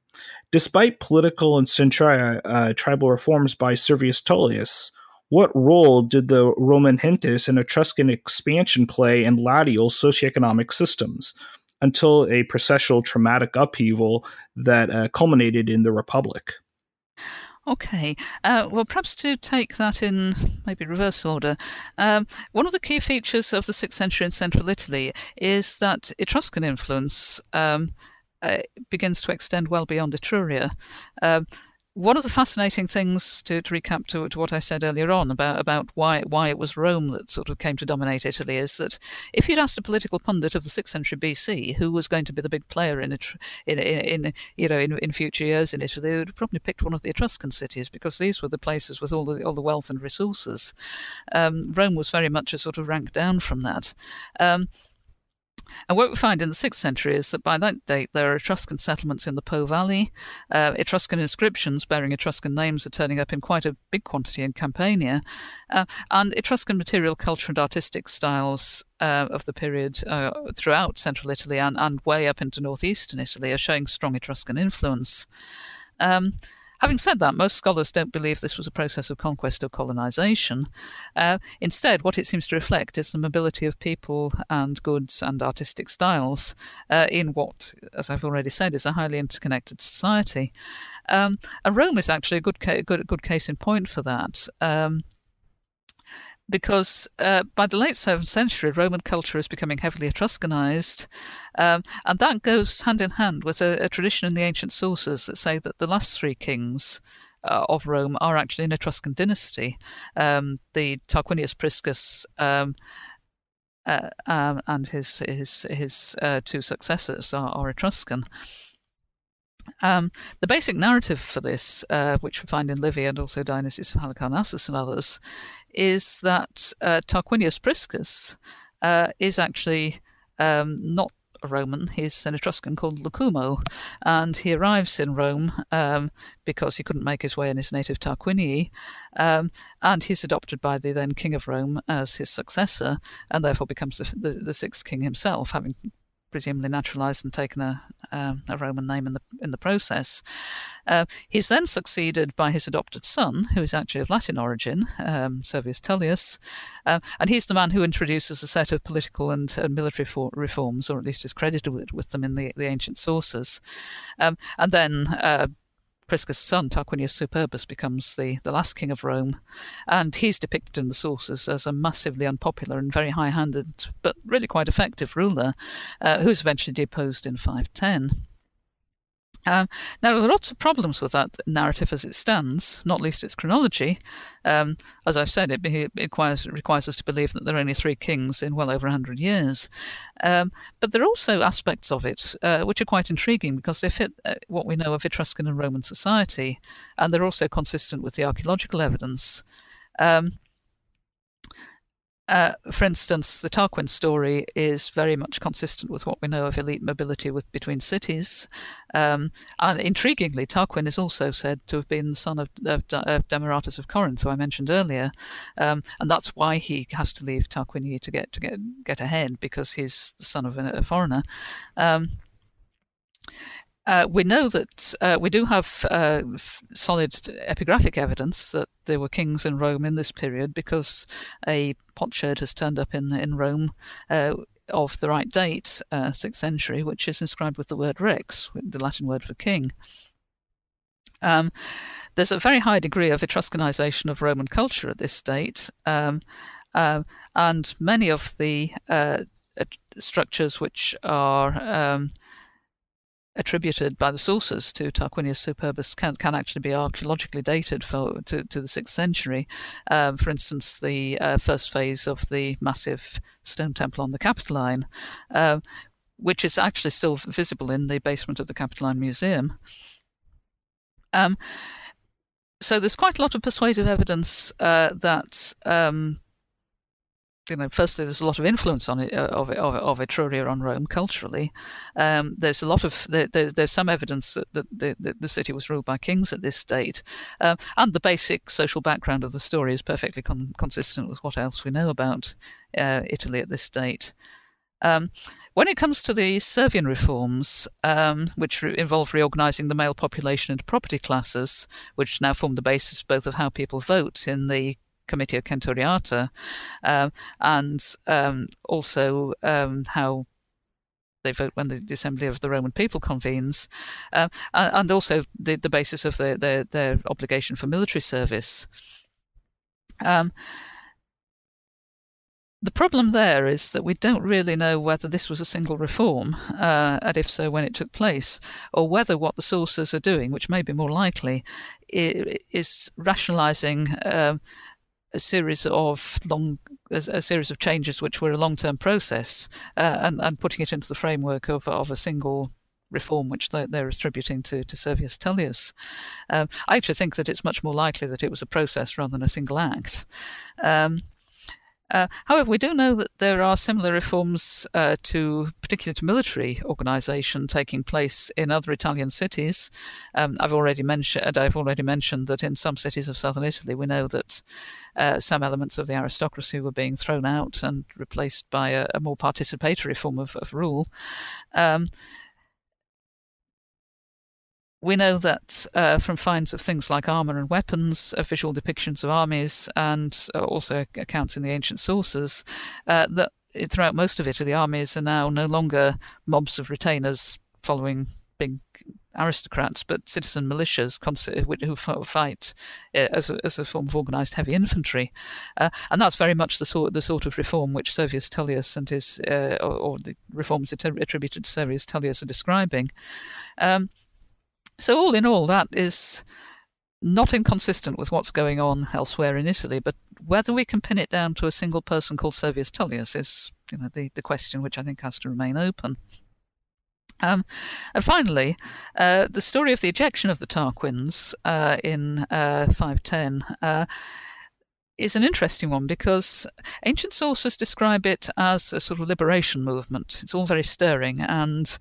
A: Despite political and centria, uh, tribal reforms by Servius Tullius, what role did the Roman Gentes and Etruscan expansion play in Latial socioeconomic systems until a processual traumatic upheaval that uh, culminated in the Republic?
B: Okay, uh, well, perhaps to take that in maybe reverse order, um, one of the key features of the 6th century in central Italy is that Etruscan influence um, uh, begins to extend well beyond Etruria. Uh, one of the fascinating things to, to recap to, to, what I said earlier on about, about why why it was Rome that sort of came to dominate Italy is that if you'd asked a political pundit of the sixth century BC who was going to be the big player in it in, in, in you know in, in future years in Italy, they would have probably picked one of the Etruscan cities because these were the places with all the all the wealth and resources. Um, Rome was very much a sort of rank down from that. Um, and what we find in the 6th century is that by that date there are Etruscan settlements in the Po Valley. Uh, Etruscan inscriptions bearing Etruscan names are turning up in quite a big quantity in Campania. Uh, and Etruscan material culture and artistic styles uh, of the period uh, throughout central Italy and, and way up into northeastern Italy are showing strong Etruscan influence. Um, Having said that, most scholars don't believe this was a process of conquest or colonization. Uh, instead, what it seems to reflect is the mobility of people and goods and artistic styles uh, in what, as I've already said, is a highly interconnected society. Um, and Rome is actually a good, ca- good, good case in point for that. Um, because uh, by the late 7th century, Roman culture is becoming heavily Etruscanized, um, and that goes hand in hand with a, a, tradition in the ancient sources that say that the last three kings uh, of Rome are actually an Etruscan dynasty. Um, the Tarquinius Priscus um, uh, um, and his his his uh, two successors are, are Etruscan. Um, the basic narrative for this, uh, which we find in Livy and also Dionysius of Halicarnassus and others, is that uh, Tarquinius Priscus uh, is actually um, not a Roman. He's an Etruscan called Lucumo, and he arrives in Rome um, because he couldn't make his way in his native Tarquinii, um, and he's adopted by the then King of Rome as his successor, and therefore becomes the, the, the sixth king himself, having presumably naturalised and taken a, um, a Roman name in the in the process. Uh, he's then succeeded by his adopted son, who is actually of Latin origin, um, Servius Tullius, uh, and he's the man who introduces a set of political and, and military for- reforms, or at least is credited with, with, them in the, the ancient sources. Um, and then uh, Priscus' son, Tarquinius Superbus, becomes the, the last king of Rome, and he's depicted in the sources as a massively unpopular and very high handed, but really quite effective ruler, uh, who's eventually deposed in 510. Um, now, there are lots of problems with that narrative as it stands, not least its chronology. Um, as I've said, it, it, requires, requires, us to believe that there are only three kings in well over 100 years. Um, but there are also aspects of it uh, which are quite intriguing because they fit uh, what we know of Etruscan and Roman society, and they're also consistent with the archaeological evidence. Um, uh, for instance, the Tarquin story is very much consistent with what we know of elite mobility with between cities. Um, and intriguingly, Tarquin is also said to have been the son of, of, of Demaratus of Corinth, who I mentioned earlier, um, and that's why he has to leave Tarquinia to get to get get ahead because he's the son of a, a foreigner. Um, uh, we know that uh, we do have uh, solid epigraphic evidence that there were kings in Rome in this period because a potsherd has turned up in in Rome uh, of the right date, uh, sixth century, which is inscribed with the word rex, the Latin word for king. Um, there's a very high degree of Etruscanization of Roman culture at this date, um, uh, and many of the structures which are um, attributed by the sources to Tarquinius Superbus can, can actually be archaeologically dated for, to, to the 6th century. Um, for instance, the uh, first phase of the massive stone temple on the Capitoline, uh, which is actually still visible in the basement of the Capitoline Museum. Um, so there's quite a lot of persuasive evidence uh, that um, you know, firstly, there's a lot of influence on it uh, of of, of Etruria on Rome culturally. Um, there's a lot of there, there, there's some evidence that, the, the, city was ruled by kings at this date, uh, and the basic social background of the story is perfectly con- consistent with what else we know about uh, Italy at this date. Um, when it comes to the Servian reforms, um, which re- involve reorganizing the male population into property classes, which now form the basis both of how people vote in the Comitia Centuriata, um, and um, also um, how they vote when the, assembly of the Roman people convenes, uh, and also the, the basis of their, their, their obligation for military service. Um, the problem there is that we don't really know whether this was a single reform, uh, and if so, when it took place, or whether what the sources are doing, which may be more likely, is rationalising uh, a series of long, a, series of changes which were a long-term process, uh, and, and putting it into the framework of of a single reform which they're, they're attributing to, to Servius Tullius. Um, I actually think that it's much more likely that it was a process rather than a single act. Um, uh, however, we do know that there are similar reforms uh, to, particularly to military organisation, taking place in other Italian cities. Um, I've already mentioned. I've already mentioned that in some cities of southern Italy, we know that uh, some elements of the aristocracy were being thrown out and replaced by a, a more participatory form of, of rule. Um, we know that uh, from finds of things like armour and weapons, uh, visual depictions of armies, and uh, also accounts in the ancient sources, uh, that throughout most of Italy, the armies are now no longer mobs of retainers following big aristocrats, but citizen militias who fight uh, as a, as a form of organised heavy infantry, uh, and that's very much the sort the sort of reform which Servius Tullius and his uh, or, or, the reforms attributed to Servius Tullius are describing. Um, so, all in all, that is not inconsistent with what's going on elsewhere in Italy, but whether we can pin it down to a single person called Servius Tullius is you know, the, the question which I think has to remain open. Um, and finally, uh, the story of the ejection of the Tarquins uh, in uh, 510 uh, is an interesting one because ancient sources describe it as a sort of liberation movement. It's all very stirring and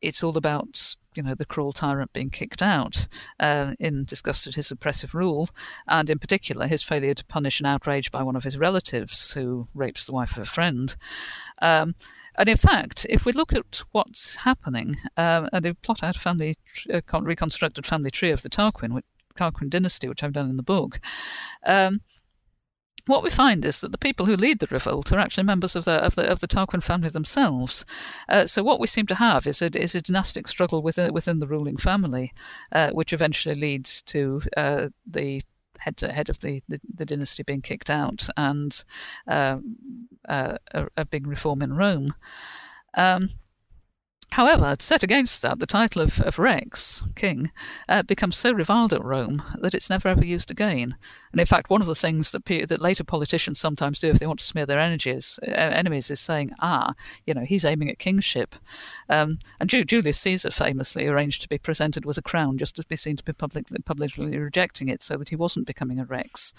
B: it's all about you know the cruel tyrant being kicked out uh, in disgust at his oppressive rule, and in particular his failure to punish an outrage by one of his relatives who rapes the wife of a friend. Um, and in fact, if we look at what's happening, uh, and we plot out a family, uh, reconstructed family tree of the Tarquin, Tarquin dynasty, which I've done in the book, um, what we find is that the people who lead the revolt are actually members of the of the of the Tarquin family themselves. Uh, so what we seem to have is a is a dynastic struggle within within the ruling family, uh, which eventually leads to uh, the head to head of the, the, the, dynasty being kicked out and uh, uh, a, a, big reform in Rome. Um, However, set against that, the title of, of Rex, king, uh, becomes so reviled at Rome that it's never ever used again. And in fact, one of the things that, that later politicians sometimes do if they want to smear their energies, uh, enemies is saying, ah, you know, he's aiming at kingship. Um, and Ju- Julius Caesar famously arranged to be presented with a crown just to be seen to be publicly, publicly rejecting it so that he wasn't becoming a Rex.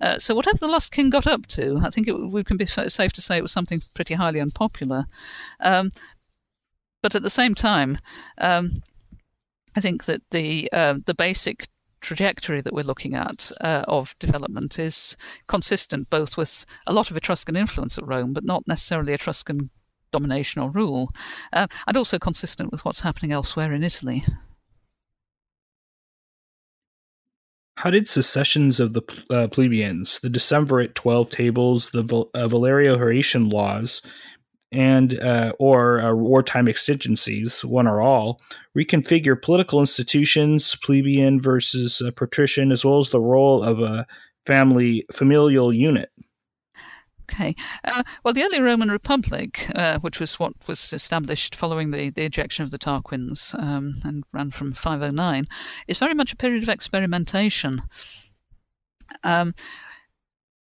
B: Uh, so whatever the last king got up to, I think it, we can be safe to say it was something pretty highly unpopular. Um, but at the same time, um, I think that the uh, the basic trajectory that we're looking at uh, of development is consistent both with a lot of Etruscan influence at Rome, but not necessarily Etruscan domination or rule, uh, and also consistent with what's happening elsewhere in Italy.
A: How did secessions of the uh, plebeians, the Decemvirate 12 tables, the Val- uh, Valerio Horatian laws, and uh, or uh, wartime exigencies, one or all, reconfigure political institutions, plebeian versus uh, patrician, as well as the role of a family familial unit.
B: Okay. Uh, well, the early Roman Republic, uh, which was what was established following the, the ejection of the Tarquins um, and ran from 509, is very much a period of experimentation. Um,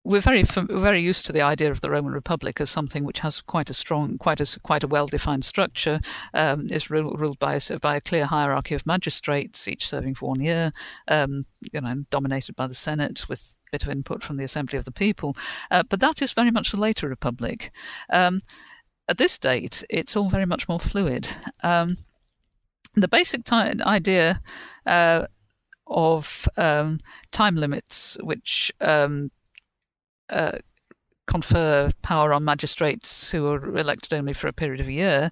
B: we're very very used to the idea of the Roman Republic as something which has quite a strong, quite a quite a well defined structure. Um, is ruled, ruled by a, by a clear hierarchy of magistrates, each serving for one year. Um, you know, dominated by the Senate with a bit of input from the Assembly of the People. Uh, but that is very much the later Republic. Um, at this date, it's all very much more fluid. Um, the basic t- idea. Uh, of um, time limits, which um, uh, confer power on magistrates who are elected only for a period of a year,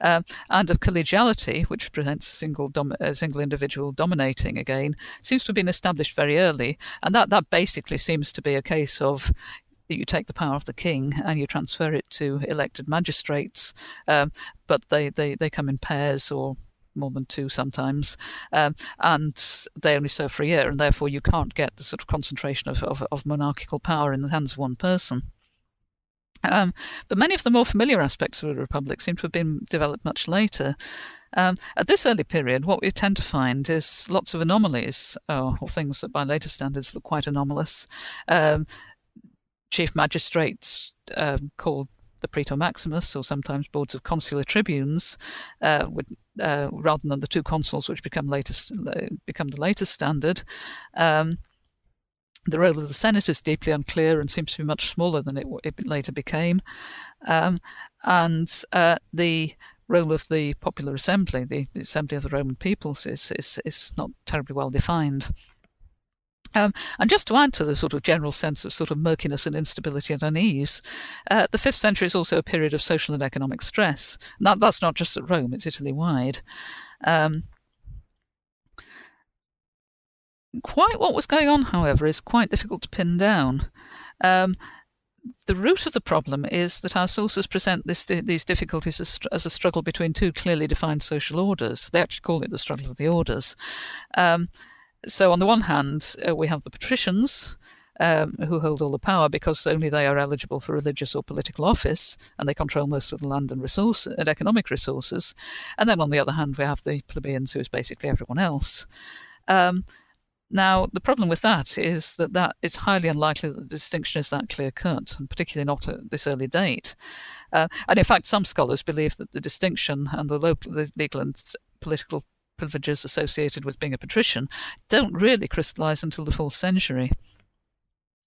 B: uh, and of collegiality, which presents a single, dom- a single individual dominating again, seems to have been established very early. And that, that basically seems to be a case of you take the power of the king and you transfer it to elected magistrates, um, but they, they, they come in pairs or more than two sometimes, um, and they only serve for a year, and therefore you can't get the sort of concentration of, of, of monarchical power in the hands of one person. Um, but many of the more familiar aspects of a republic seem to have been developed much later. Um, at this early period, what we tend to find is lots of anomalies, or, or things that by later standards look quite anomalous. Um, chief magistrates um, called the Praetor Maximus, or sometimes boards of consular tribunes, uh, would, uh, rather than the two consuls, which become latest become the latest standard. Um, the role of the Senate is deeply unclear and seems to be much smaller than it, it later became. Um, and uh, the role of the Popular Assembly, the, the, Assembly of the Roman Peoples, is, is, is not terribly well defined. Um, and just to add to the sort of general sense of sort of murkiness and instability and unease, uh, the fifth century is also a period of social and economic stress. That, that's not just at Rome; it's Italy wide. Um, quite what was going on, however, is quite difficult to pin down. Um, the root of the problem is that our sources present this, these difficulties as, as, a struggle between two clearly defined social orders. They actually call it the struggle of the orders. Um, so, on the one hand, uh, we have the patricians. Um, who hold all the power because only they are eligible for religious or political office, and they control most of the land and resource and economic resources. And then, on the other hand, we have the plebeians, who is basically everyone else. Um, now, the problem with that is that, that it's highly unlikely that the distinction is that clear cut, and particularly not at this early date. Uh, and in fact, some scholars believe that the distinction and the, local, the legal and political privileges associated with being a patrician don't really crystallize until the fourth century.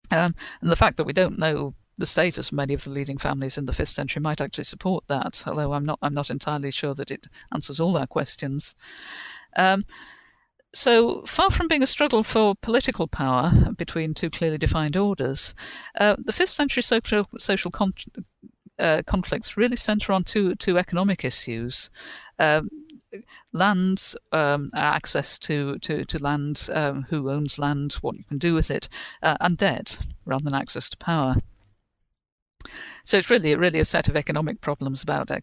B: Um, and the fact that we don't know the status of many of the leading families in the fifth century might actually support that, although I'm not I'm not entirely sure that it answers all our questions. Um, so far from being a struggle for political power between two clearly defined orders, uh, the fifth century social, social con- uh, conflicts really centre on two two economic issues. Um, lands, um, access to, to, to land, um, who owns land, what you can do with it, uh, and debt rather than access to power. So it's really really a set of economic problems about uh,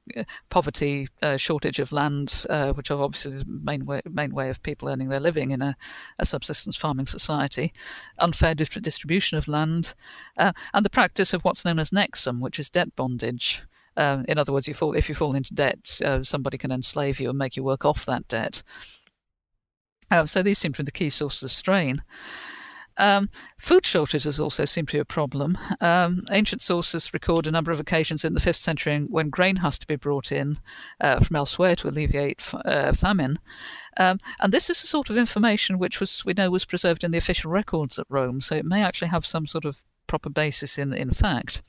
B: poverty, uh, shortage of land, uh, which are obviously the main way, main way of people earning their living in a, a subsistence farming society, unfair distribution of land, uh, and the practice of what's known as nexum, which is debt bondage. Uh, in other words, you fall, if you fall into debt, uh, somebody can enslave you and make you work off that debt. so these seem to be the key sources of strain. Um, food shortages also seem to be a problem. Um, ancient sources record a number of occasions in the 5th century when grain has to be brought in uh, from elsewhere to alleviate f- uh, famine. Um, and this is the sort of information which was we know was preserved in the official records at Rome, so it may actually have some sort of proper basis in in fact.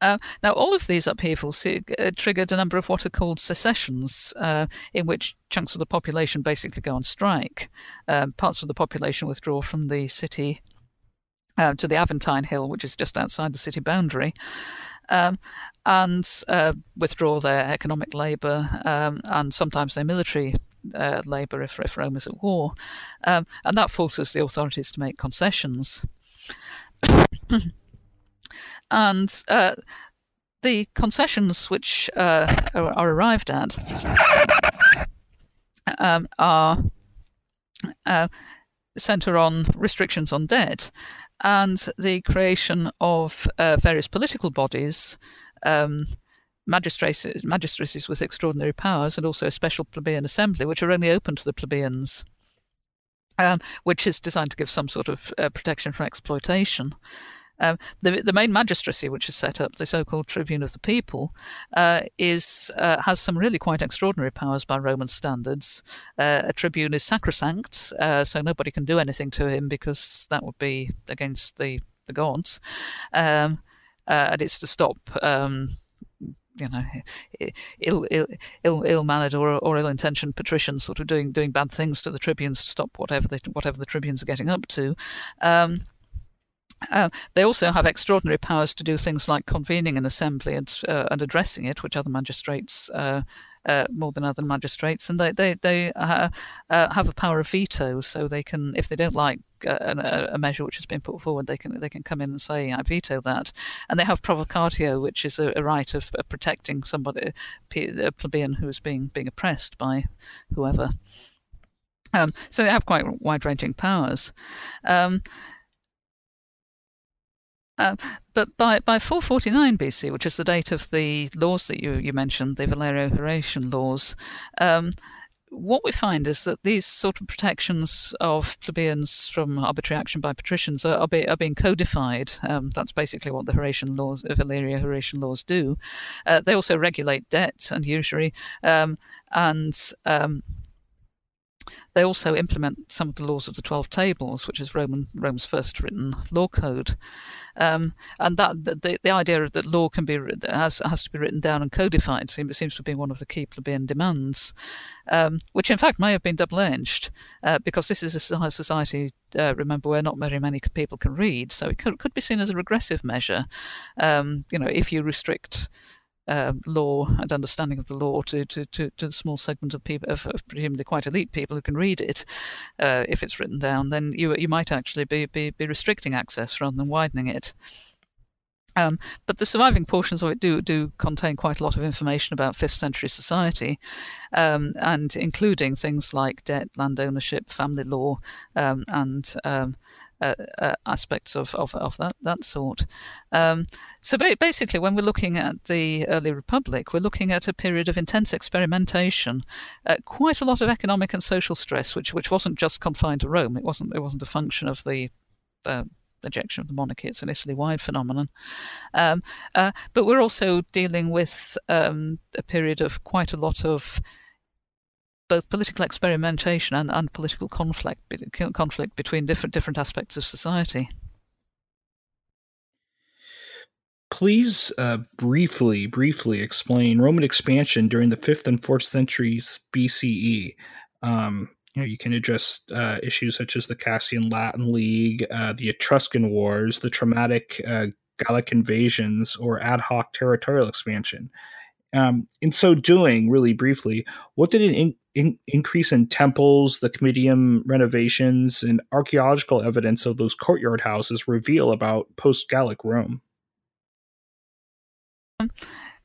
B: Uh, now, all of these upheavals uh, triggered a number of what are called secessions, uh, in which chunks of the population basically go on strike. Um, parts of the population withdraw from the city uh, to the Aventine Hill, which is just outside the city boundary. Um, and uh, withdraw their economic labour um, and sometimes their military labour if, if Rome is at war. Um, and that forces the authorities to make concessions. and uh, the concessions which uh, are, are, arrived at um, are uh, centre on restrictions on debt and the creation of uh, various political bodies. Um, magistracies, magistracies with extraordinary powers, and also a special plebeian assembly, which are only open to the plebeians, um, which is designed to give some sort of uh, protection from exploitation. Um, the, the main magistracy, which is set up, the so-called Tribune of the People, uh, is uh, has some really quite extraordinary powers by Roman standards. Uh, a tribune is sacrosanct, uh, so nobody can do anything to him because that would be against the the gods, um, uh, and it's to stop. Um, you know, ill, Ill, Ill, ill-mannered or, or ill-intentioned patricians sort of doing doing bad things to the tribunes to stop whatever the whatever the tribunes are getting up to. Um, uh, they also have extraordinary powers to do things like convening an assembly and, uh, and addressing it, which other magistrates uh, uh more than other magistrates, and they they they uh, uh, have a power of veto, so they can, if they don't like a, a, measure which has been put forward, they can they can come in and say I veto that, and they have provocatio, which is a, a right of, of, protecting somebody, a plebeian who is being being oppressed by whoever. Um, so they have quite wide-ranging powers. Um, Uh, but by, by 449 BC, which is the date of the laws that you, you mentioned, the Valerio Horatian laws, um, what we find is that these sort of protections of plebeians from arbitrary action by patricians are, are, be, are being codified. Um, that's basically what the Horatian laws, uh, Valerio Horatian laws do. Uh, they also regulate debt and usury, um, and um, they also implement some of the laws of the Twelve Tables, which is Roman Rome's first written law code. Um, and that the, the idea that law can be has has to be written down and codified seems seems to be one of the key plebeian demands, um, which in fact may have been double edged uh, because this is a society. Uh, remember, where not very many people can read, so it could, could be seen as a regressive measure. Um, you know, if you restrict uh, law and understanding of the law to, to, to, to a small segment of people, of, of, presumably quite elite people who can read it, uh, if it's written down, then you you might actually be, be, be restricting access rather than widening it. Um, but the surviving portions of it do do contain quite a lot of information about fifth century society, um, and including things like debt, land ownership, family law, um, and um, uh, uh, aspects of, of, of, that, that sort. Um, so ba- basically, when we're looking at the early republic, we're looking at a period of intense experimentation, uh, quite a lot of economic and social stress, which which wasn't just confined to Rome. It wasn't it wasn't a function of the ejection of the monarchy. It's an Italy-wide phenomenon. Um, uh, but we're also dealing with um, a period of quite a lot of both political experimentation and, and political conflict conflict between different different aspects of society.
A: Please uh, briefly, briefly explain Roman expansion during the fifth and fourth centuries BCE. Um, you know, you can address uh, issues such as the Cassian Latin League, uh, the Etruscan Wars, the traumatic uh, Gallic invasions, or ad hoc territorial expansion. Um, in so doing, really briefly, what did an in- in- increase in temples, the Comitium renovations, and archaeological evidence of those courtyard houses reveal about post Gallic Rome?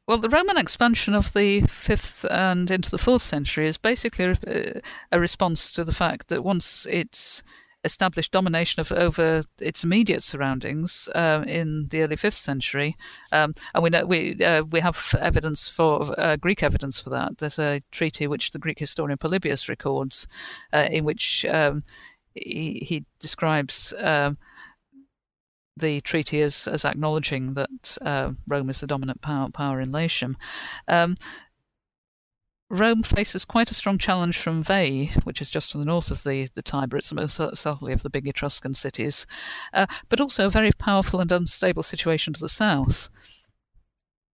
B: Well, the Roman expansion of the 5th and into the 4th century is basically a, a response to the fact that once it's established domination of over its immediate surroundings uh, in the early fifth century, um, and we know we uh, we have evidence for uh, Greek evidence for that. There's a treaty which the Greek historian Polybius records, uh, in which um, he, he, describes. Um, the treaty as, as acknowledging that uh, Rome is the dominant power, power in Latium. Rome faces quite a strong challenge from Veii, which is just to the north of the, the Tiber. It's the most southerly of the big Etruscan cities, uh, but also a very powerful and unstable situation to the south.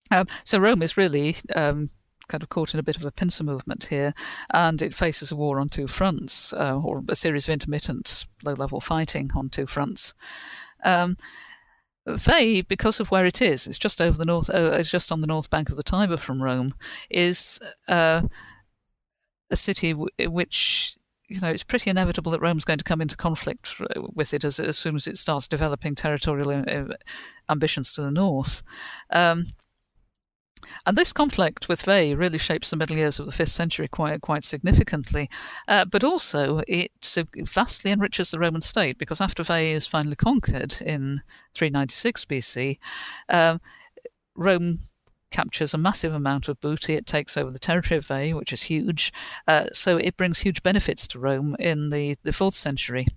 B: Um, so Rome is really um, kind of caught in a bit of a pincer movement here, and it faces a war on two fronts, uh, or a series of intermittent low-level fighting on two fronts. Um, Veii, because of where it is, it's just over the north. Uh, it's just on the north bank of the Tiber from Rome. Is uh, a city w- which you know it's pretty inevitable that Rome's going to come into conflict with it as, as soon as it starts developing territorial uh, ambitions to the north. Um, and this conflict with Veii really shapes the middle years of the fifth century quite quite significantly, uh, but also it vastly enriches the Roman state because after Veii is finally conquered in 396 BC, um, Rome captures a massive amount of booty. It takes over the territory of Veii, which is huge. Uh, so it brings huge benefits to Rome in the, the fourth century.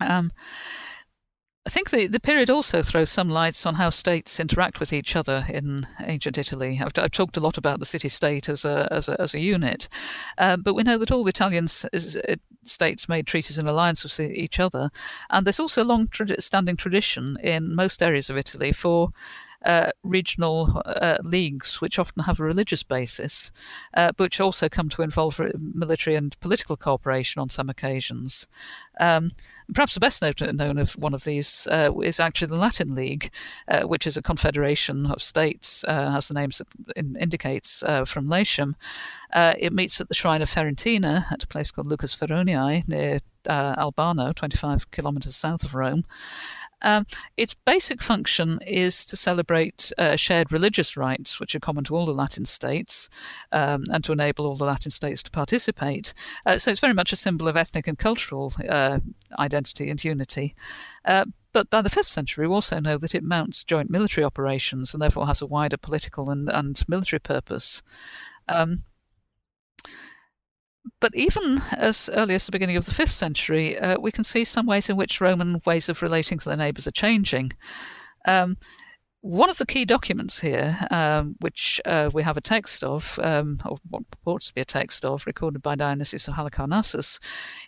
B: Um, I think the, the period also throws some lights on how states interact with each other in ancient Italy. I've, I've talked a lot about the city state as a, as a, as a unit, uh, but we know that all the Italian uh, states made treaties and alliances with each other, and there's also a long tra- standing tradition in most areas of Italy for uh, regional uh, leagues, which often have a religious basis, uh, which also come to involve military and political cooperation on some occasions. Um, perhaps the best known of one of these uh, is actually the Latin League, uh, which is a confederation of states, as the name indicates, from Latium. it meets at the shrine of Ferentina at a place called Lucus Feronii near Albano, 25 kilometres south of Rome. Um, its basic function is to celebrate uh, shared religious rights, which are common to all the Latin states, um, and to enable all the Latin states to participate. Uh, so it's very much a symbol of ethnic and cultural uh, identity and unity. Uh, but by the fifth century, we also know that it mounts joint military operations and therefore has a wider political and, and military purpose. Um, but even as early as the beginning of the fifth century, uh, we can see some ways in which Roman ways of relating to their neighbours are changing. Um, one of the key documents here, um, which uh, we have a text of, um, or what purports to be a text of, recorded by Dionysius of Halicarnassus,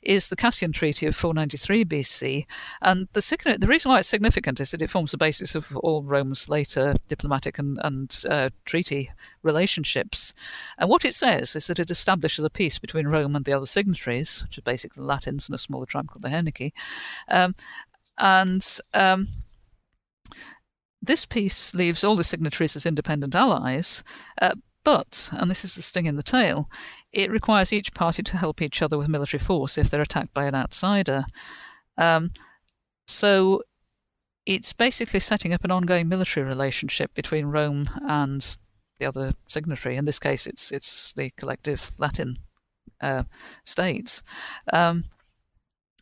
B: is the Cassian Treaty of 493 BC. And the, the reason why it's significant is that it forms the basis of all Rome's later diplomatic and, and uh, treaty relationships. And what it says is that it establishes a peace between Rome and the other signatories, which are basically the Latins and a smaller tribe called the Hernici. Um, and um, this peace leaves all the signatories as independent allies, uh, but, and this is the sting in the tail, it requires each party to help each other with military force if they're attacked by an outsider. Um, so it's basically setting up an ongoing military relationship between Rome and the other signatory. In this case, it's it's the collective Latin uh, states. Um,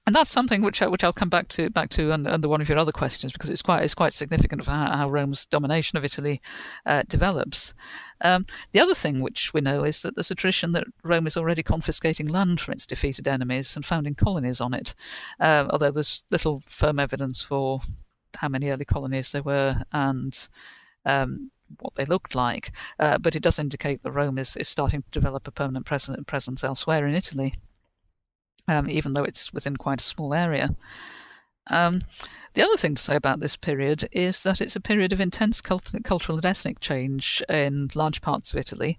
B: and that's something which I, which I'll come back to back to under, one of your other questions because it's quite it's quite significant for how, how Rome's domination of Italy uh, develops. Um, the other thing which we know is that there's a tradition that Rome is already confiscating land from its defeated enemies and founding colonies on it, uh, although there's little firm evidence for how many early colonies there were and um, what they looked like. Uh, but it does indicate that Rome is, is starting to develop a permanent presence elsewhere in Italy um, even though it's within quite a small area. Um, the other thing to say about this period is that it's a period of intense cult- cultural and ethnic change in large parts of Italy,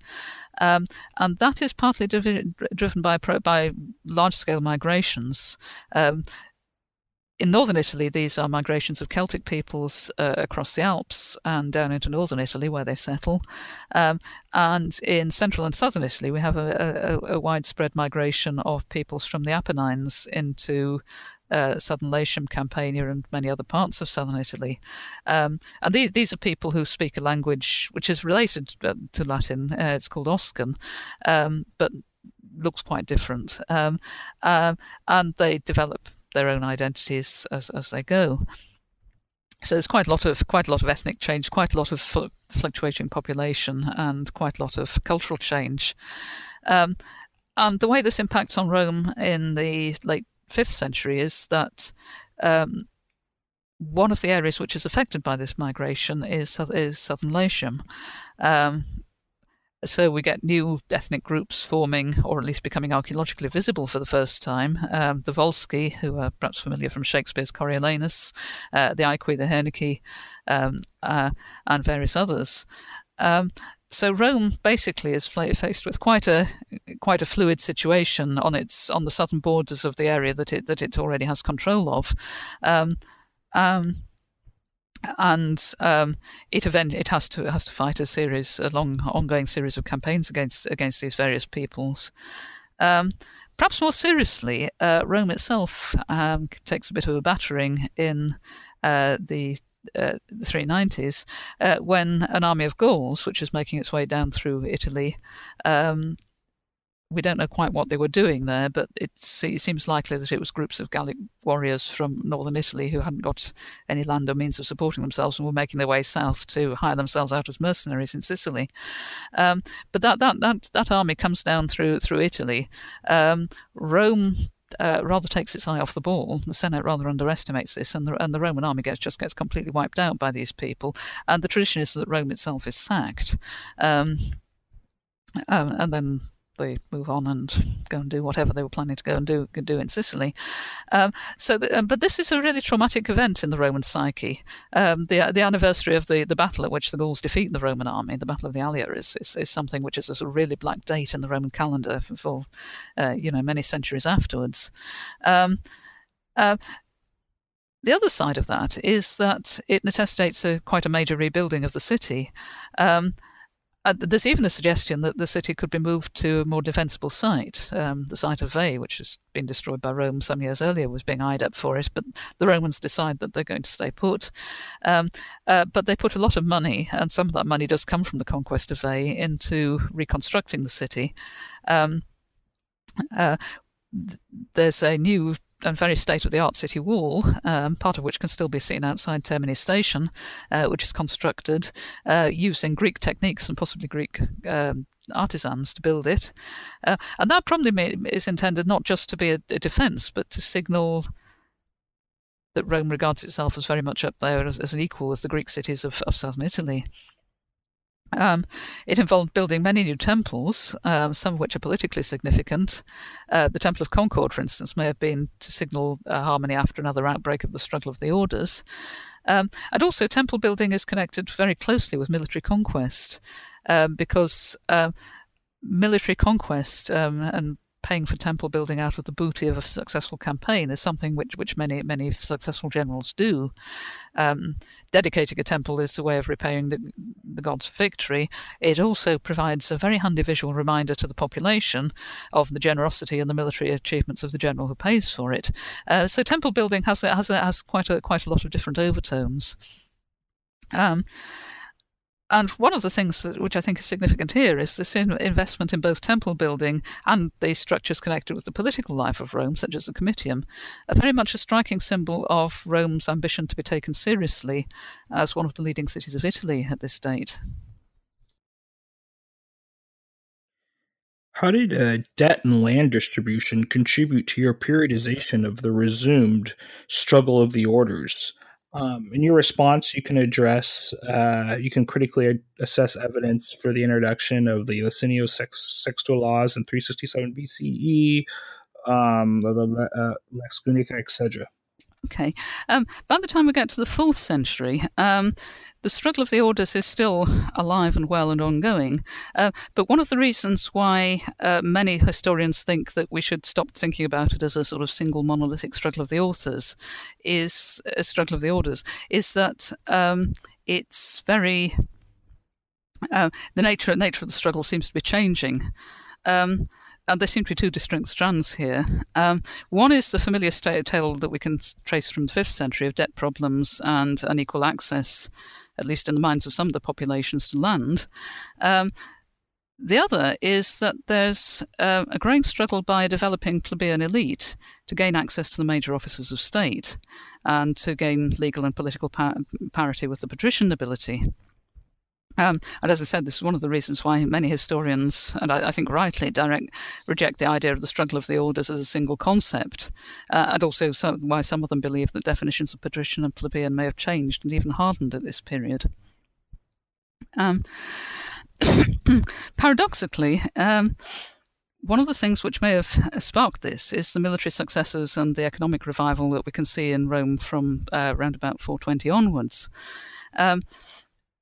B: um, and that is partly driv- driven by by large-scale migrations. Um, in northern Italy, these are migrations of Celtic peoples uh, across the Alps and down into northern Italy where they settle. Um, and in central and southern Italy, we have a, a, a widespread migration of peoples from the Apennines into uh, southern Latium, Campania, and many other parts of southern Italy. Um, and the, these are people who speak a language which is related uh, to Latin. Uh, it's called Oscan, um, but looks quite different. Um, uh, and they develop their own identities as, as they go. So there's quite a lot of quite a lot of ethnic change, quite a lot of fluctuating population, and quite a lot of cultural change. Um, and the way this impacts on Rome in the late fifth century is that um, one of the areas which is affected by this migration is is southern Latium. Um, so we get new ethnic groups forming, or at least becoming archaeologically visible for the first time. Um, the Volsci, who are perhaps familiar from Shakespeare's Coriolanus, uh, the Aequi, the Hernici, um, uh, and various others. Um, so Rome basically is faced with quite a quite a fluid situation on its on the southern borders of the area that it that it already has control of. Um, um, and um, it event it has to it has to fight a series a long ongoing series of campaigns against against these various peoples. Um, perhaps more seriously, uh, Rome itself um, takes a bit of a battering in uh, the uh, the 390s, uh, when an army of Gauls, which is making its way down through Italy, um, we don't know quite what they were doing there, but it seems likely that it was groups of Gallic warriors from northern Italy who hadn't got any land or means of supporting themselves and were making their way south to hire themselves out as mercenaries in Sicily. Um, but that, that that that army comes down through through Italy. Um, Rome uh, rather takes its eye off the ball. The Senate rather underestimates this, and the, and the Roman army gets, just gets completely wiped out by these people. And the tradition is that Rome itself is sacked. Um, um, and then they move on and go and do whatever they were planning to go and do do in Sicily. Um, so, the, um, but this is a really traumatic event in the Roman psyche. Um, the the anniversary of the, the battle at which the Gauls defeat the Roman army, the Battle of the Allia, is is, is something which is a sort of really black date in the Roman calendar for, for uh, you know many centuries afterwards. Um, uh, the other side of that is that it necessitates a, quite a major rebuilding of the city. Um, uh, there's even a suggestion that the city could be moved to a more defensible site. Um, the site of Veii, which has been destroyed by Rome some years earlier, was being eyed up for it, but the Romans decide that they're going to stay put. Um, uh, but they put a lot of money, and some of that money does come from the conquest of Veii, into reconstructing the city. Um, uh, there's a new and very state of the art city wall, um, part of which can still be seen outside Termini Station, uh, which is constructed uh, using Greek techniques and possibly Greek um, artisans to build it. Uh, and that probably may, is intended not just to be a, a defence, but to signal that Rome regards itself as very much up there as, as an equal with the Greek cities of, of southern Italy. Um, it involved building many new temples, um, some of which are politically significant. Uh, the Temple of Concord, for instance, may have been to signal uh, harmony after another outbreak of the struggle of the orders. Um, and also, temple building is connected very closely with military conquest um, because uh, military conquest um, and paying for temple building out of the booty of a successful campaign is something which, which many many successful generals do. Um, dedicating a temple is a way of repaying the, the gods' victory. It also provides a very handy visual reminder to the population of the generosity and the military achievements of the general who pays for it. Uh, so temple building has has has quite a quite a lot of different overtones. Um, and one of the things which I think is significant here is this investment in both temple building and the structures connected with the political life of Rome, such as the Comitium, are very much a striking symbol of Rome's ambition to be taken seriously as one of the leading cities of Italy at this date.
A: How did uh, debt and land distribution contribute to your periodization of the resumed struggle of the orders? Um, in your response, you can address, uh, you can critically assess evidence for the introduction of the Licinio Sextian laws in 367 BCE, um, the uh, Lex Genucia, etc.
B: Okay. Um, by the time we get to the fourth century, um, the struggle of the orders is still alive and well and ongoing. Uh, but one of the reasons why uh, many historians think that we should stop thinking about it as a sort of single monolithic struggle of the authors is a struggle of the orders is that um, it's very uh, the nature nature of the struggle seems to be changing. Um, and there seem to be two distinct strands here. Um, one is the familiar tale that we can trace from the fifth century of debt problems and unequal access, at least in the minds of some of the populations, to land. Um, the other is that there's uh, a growing struggle by a developing plebeian elite to gain access to the major offices of state and to gain legal and political par- parity with the patrician nobility. Um, and as I said, this is one of the reasons why many historians, and I, I, think rightly, direct reject the idea of the struggle of the orders as a single concept, uh, and also so, why some of them believe that definitions of patrician and plebeian may have changed and even hardened at this period. Um, paradoxically, um, one of the things which may have sparked this is the military successes and the economic revival that we can see in Rome from uh, around about 420 onwards. Um,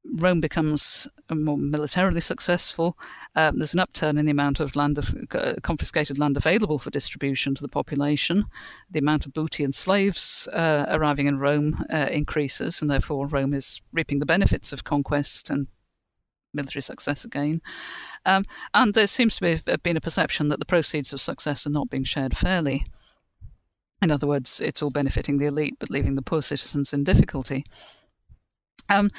B: Rome becomes more militarily successful. Um, there's an upturn in the amount of land of, uh, confiscated land available for distribution to the population. The amount of booty and slaves uh, arriving in Rome uh, increases, and therefore Rome is reaping the benefits of conquest and military success again. Um, and there seems to be have uh, been a perception that the proceeds of success are not being shared fairly. In other words, it's all benefiting the elite but leaving the poor citizens in difficulty. Um,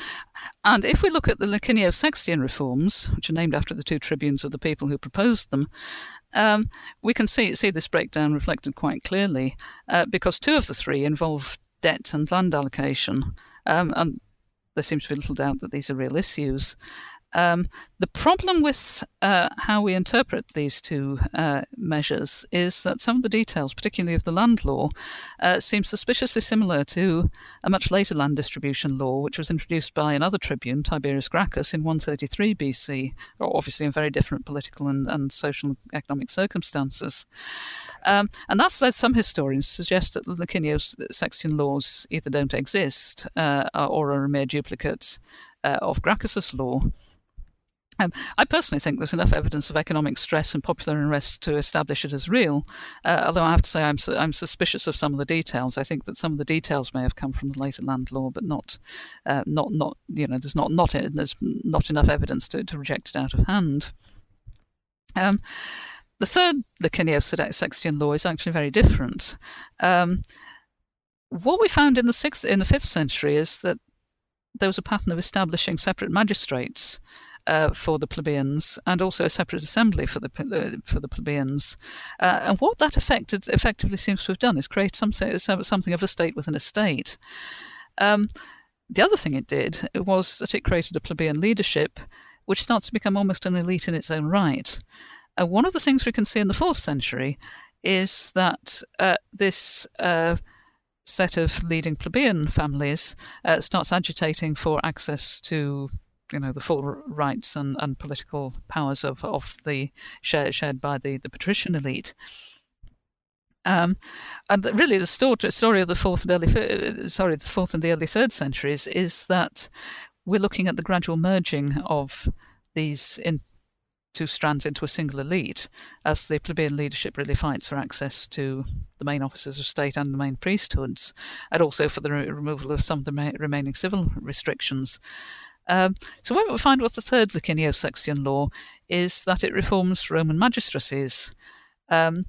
B: and if we look at the Licinio Sextian reforms, which are named after the two tribunes of the people who proposed them, um, we can see, see this breakdown reflected quite clearly uh, because two of the three involve debt and land allocation. Um, and there seems to be little doubt that these are real issues. Um, the problem with uh, how we interpret these two uh, measures is that some of the details, particularly of the land law, uh, seem suspiciously similar to a much later land distribution law, which was introduced by another tribune, Tiberius Gracchus, in 133 BC, obviously in very different political and, and social and economic circumstances. Um, and that's led some historians to suggest that the Licinio Sextian laws either don't exist uh, or are a mere duplicate uh, of Gracchus's law. Um, I personally think there's enough evidence of economic stress and popular unrest to establish it as real. Uh, although I have to say I'm su- I'm suspicious of some of the details. I think that some of the details may have come from the later land law, but not uh, not not you know there's not not there's not enough evidence to, to reject it out of hand. Um, the third Licinio Sextian law is actually very different. Um, what we found in the sixth in the fifth century is that there was a pattern of establishing separate magistrates uh, for the plebeians and also a separate assembly for the uh, for the plebeians. Uh, and what that affected, effectively seems to have done is create some, something of a state within a state. Um, the other thing it did was that it created a plebeian leadership, which starts to become almost an elite in its own right. Uh, one of the things we can see in the fourth century is that uh, this uh, set of leading plebeian families uh, starts agitating for access to you know the full rights and, and political powers of, of the shared, shared by the, the patrician elite. Um, and really, the story, of the fourth and early, sorry, the fourth and the early third centuries is that we're looking at the gradual merging of these in, two strands into a single elite, as the plebeian leadership really fights for access to the main offices of state and the main priesthoods, and also for the re- removal of some of the ma- remaining civil restrictions. Um, so, what we find with the third Licinio Sextian law is that it reforms Roman magistracies. Um,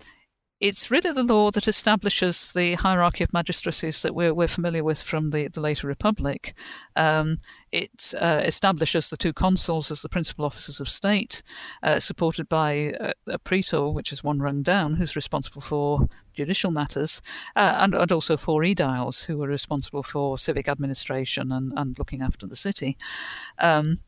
B: it's really the law that establishes the hierarchy of magistracies that we're, we're familiar with from the, the later Republic. Um, it uh, establishes the two consuls as the principal officers of state, uh, supported by a, a, praetor, which is one rung down, who's responsible for judicial matters, uh, and, and, also four aediles, who are responsible for civic administration and, and looking after the city. Um,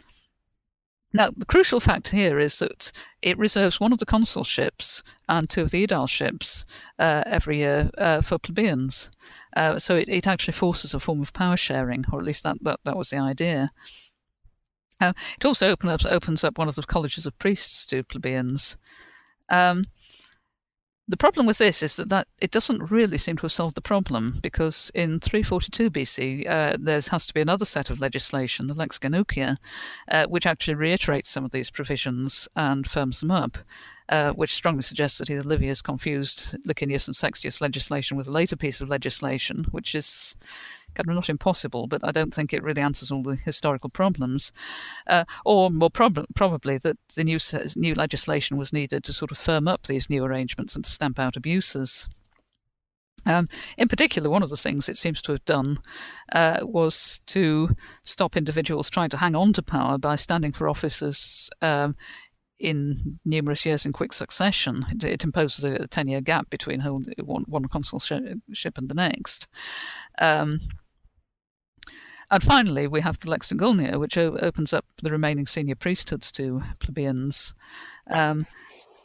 B: now, the crucial fact here is that it reserves one of the consulships and two of the edileships uh, every year uh, for plebeians. Uh, so it, it, actually forces a form of power sharing, or at least that, that, that was the idea. Uh, it also open up, opens up one of the colleges of priests to plebeians. Um, the problem with this is that, that it doesn't really seem to have solved the problem because in 342 BC uh, there has to be another set of legislation, the Lex Genucia, uh, which actually reiterates some of these provisions and firms them up. Uh, which strongly suggests that either Livius confused Licinius and Sextius legislation with a later piece of legislation, which is kind of not impossible, but I don't think it really answers all the historical problems. Uh, or more prob- probably that the new, new legislation was needed to sort of firm up these new arrangements and to stamp out abuses. Um, in particular, one of the things it seems to have done uh, was to stop individuals trying to hang on to power by standing for offices um, in numerous years in quick succession. It, it imposes a 10 year gap between one, one consulship and the next. Um, and finally, we have the Lex Ogulnia, which o- opens up the remaining senior priesthoods to plebeians. Um,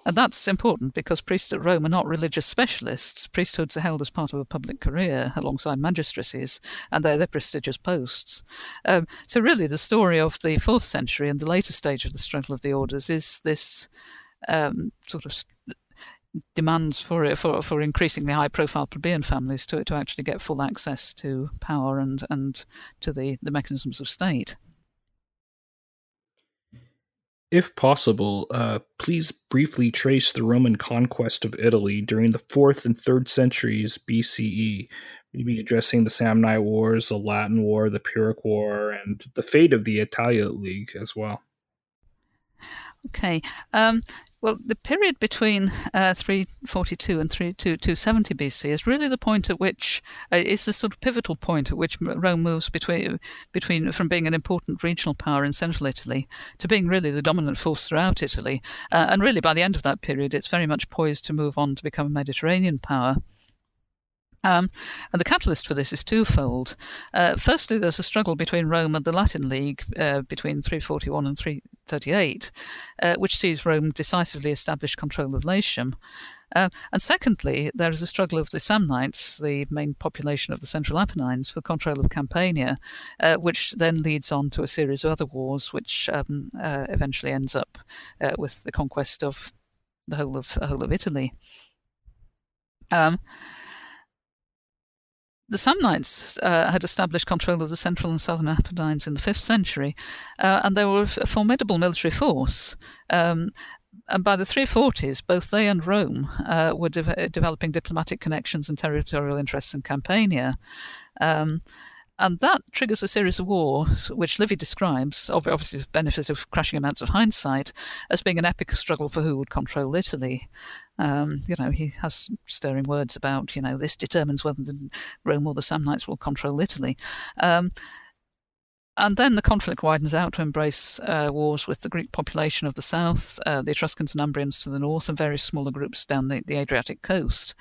B: and that's important because priests at Rome are not religious specialists. Priesthoods are held as part of a public career alongside magistracies, and they're, they're prestigious posts. Um, so, really, the story of the fourth century and the later stage of the struggle of the orders is this um, sort of demands for for for increasingly high profile plebeian families to to actually get full access to power and and to the the mechanisms of state.
A: If possible, uh, please briefly trace the Roman conquest of Italy during the fourth and third centuries BCE, maybe addressing the Samnite Wars, the Latin War, the Pyrrhic War, and the fate of the Italiot League as well.
B: Okay. Um, well, the period between uh, 342 and 270 BC is really the point at which uh, is the sort of pivotal point at which Rome moves between between from being an important regional power in central Italy to being really the dominant force throughout Italy. Uh, and really, by the end of that period, it's very much poised to move on to become a Mediterranean power. Um, and the catalyst for this is twofold. Uh, firstly, there's a struggle between Rome and the Latin League uh, between 341 and 338, uh, which sees Rome decisively establish control of Latium. Uh, and secondly, there is a struggle of the Samnites, the main population of the Central Apennines, for control of Campania, uh, which then leads on to a series of other wars, which um, uh, eventually ends up with the conquest of the whole of, whole of Italy. Um, the Samnites uh, had established control of the central and southern Apennines in the 5th century, uh, and they were a formidable military force. Um, and by the 340s, both they and Rome uh, were de- developing diplomatic connections and territorial interests in Campania. Um, and that triggers a series of wars, which Livy describes, obviously with benefit of crashing amounts of hindsight, as being an epic struggle for who would control Italy. Um, you know, he has stirring words about, you know, this determines whether the Rome or the Samnites will control Italy. Um, and then the conflict widens out to embrace uh, wars with the Greek population of the south, uh, the Etruscans and Umbrians to the north, and various smaller groups down the, the Adriatic coast.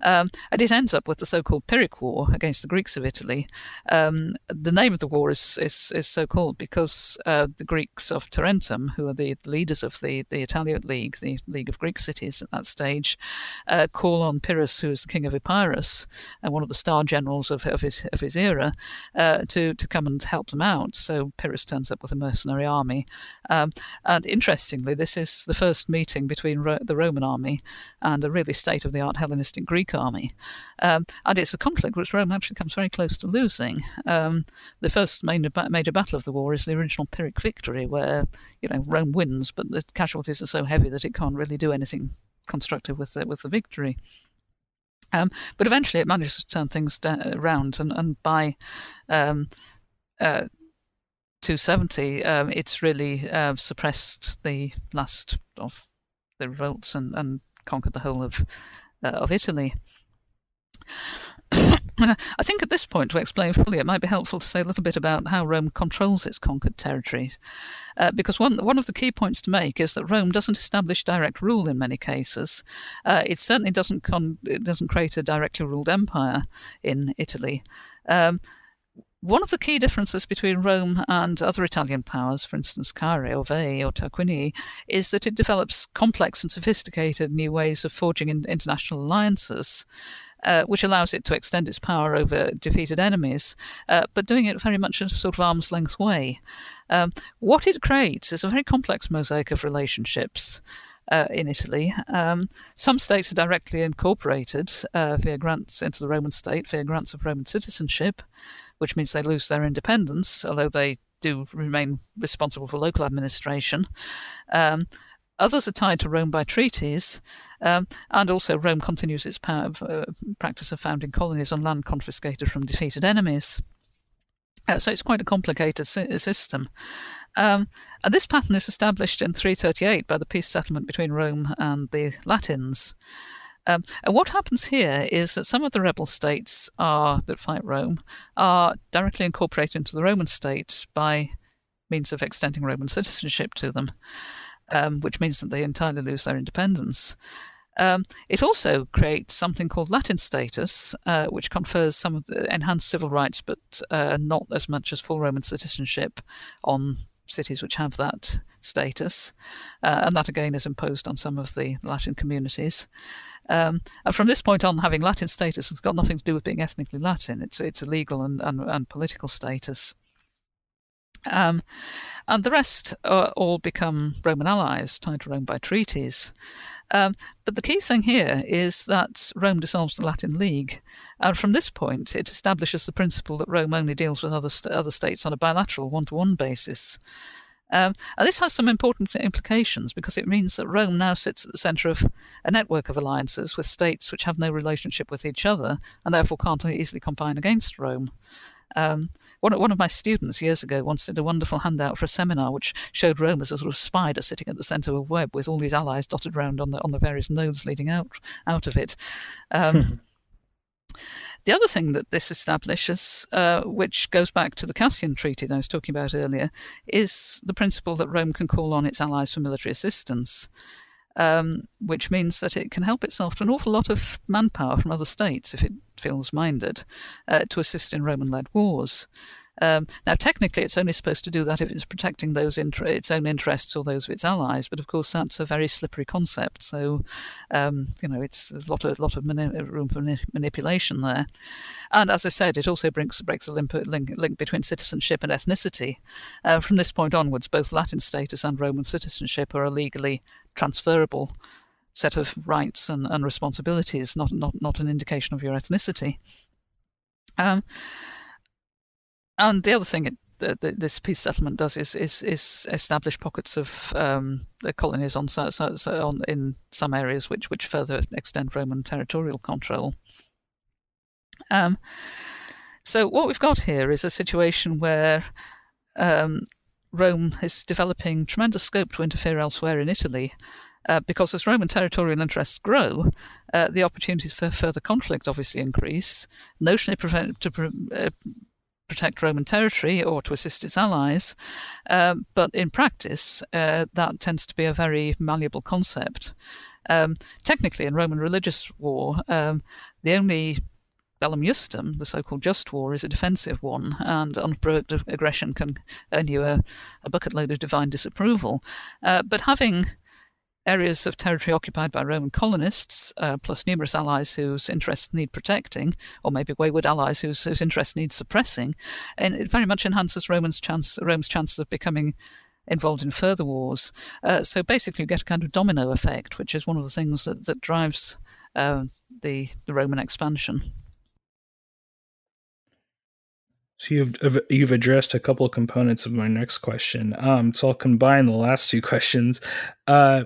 B: Um, and it ends up with the so-called Pyrrhic War against the Greeks of Italy. Um, the name of the war is is, is so called because uh, the Greeks of Tarentum, who are the leaders of the the Italiot League, the League of Greek cities at that stage, uh, call on Pyrrhus, who is the king of Epirus and one of the star generals of, of his of his era, uh, to to come and help them out. So Pyrrhus turns up with a mercenary army, um, and interestingly, this is the first meeting between Ro- the Roman army and a really state-of-the-art Hellenistic Greek army. Um, and it's a conflict which Rome actually comes very close to losing. Um, the first major, major battle of the war is the original Pyrrhic victory, where you know Rome wins, but the casualties are so heavy that it can't really do anything constructive with the, with the victory. Um, but eventually, it manages to turn things around, and, and by um, uh, 270, um, it's really uh, suppressed the last of the revolts and, and conquered the whole of uh, of Italy. I think at this point, to explain fully, it might be helpful to say a little bit about how Rome controls its conquered territories. Uh, because one, one of the key points to make is that Rome doesn't establish direct rule in many cases. Uh, it certainly doesn't, con- it doesn't create a directly ruled empire in Italy. Um, one of the key differences between Rome and other Italian powers, for instance, Caere or Veii or Tarquinii, is that it develops complex and sophisticated new ways of forging international alliances. Uh, which allows it to extend its power over defeated enemies, uh, but doing it very much in a sort of arm's length way. Um, what it creates is a very complex mosaic of relationships. Uh, in Italy. Um, some states are directly incorporated uh, via grants into the Roman state, via grants of Roman citizenship which means they lose their independence, although they do remain responsible for local administration. Um, others are tied to Rome by treaties, um, and also Rome continues its power, uh, practice of founding colonies on land confiscated from defeated enemies. Uh, so it's quite a complicated system. Um, and this pattern is established in 338 by the peace settlement between Rome and the Latins. Um, and what happens here is that some of the rebel states are that fight Rome are directly incorporated into the Roman state by means of extending Roman citizenship to them, um, which means that they entirely lose their independence. Um, it also creates something called Latin status, uh, which confers some of the enhanced civil rights, but uh, not as much as full Roman citizenship on cities which have that status. Uh, and that again is imposed on some of the Latin communities. Um, and from this point on, having Latin status has got nothing to do with being ethnically Latin. It's it's a legal and, and, and political status. Um, and the rest uh, all become Roman allies, tied to Rome by treaties. Um, but the key thing here is that Rome dissolves the Latin League, and from this point, it establishes the principle that Rome only deals with other st- other states on a bilateral, one-to-one basis. Um, and this has some important implications because it means that Rome now sits at the centre of a network of alliances with states which have no relationship with each other and therefore can't easily combine against Rome. Um, one, one of my students years ago once did a wonderful handout for a seminar which showed Rome as a sort of spider sitting at the centre of a web with all these allies dotted around on the on the various nodes leading out out of it. Um, The other thing that this establishes, uh, which goes back to the Cassian Treaty that I was talking about earlier, is the principle that Rome can call on its allies for military assistance. Um, which means that it can help itself to an awful lot of manpower from other states if it feels minded uh, to assist in Roman led wars. Um, now, technically, it's only supposed to do that if it's protecting those inter- its own interests or those of its allies. But of course, that's a very slippery concept. So, um, you know, it's a lot of lot of mani- room for mani- manipulation there. And as I said, it also brings, breaks a link, link, link between citizenship and ethnicity. Uh, from this point onwards, both Latin status and Roman citizenship are a legally transferable set of rights and, and responsibilities, not, not, not an indication of your ethnicity. Um, and the other thing it, the, this peace settlement does is is, is establish pockets of um, the colonies on, so, so, on in some areas which which further extend Roman territorial control. Um, so what we've got here is a situation where um, Rome is developing tremendous scope to interfere elsewhere in Italy. Uh, because as Roman territorial interests grow, uh, the opportunities for further conflict obviously increase. Notionally, to pre- uh, protect Roman territory or to assist its allies. Uh, but in practice, uh, that tends to be a very malleable concept. Um, technically, in Roman religious war, um, the only bellum justum, the so-called just war, is a defensive one, and unprovoked aggression can earn you a, a bucket load of divine disapproval. Uh, but having areas of territory occupied by Roman colonists, uh, plus numerous allies whose interests need protecting, or maybe wayward allies whose, whose interests need suppressing, and it very much enhances Rome's chance Rome's chances of becoming involved in further wars. Uh, so basically, you get a kind of domino effect, which is one of the things that that drives uh, the the Roman expansion.
A: So you've you've addressed a couple of components of my next question. Um, so I'll combine the last two questions. Uh,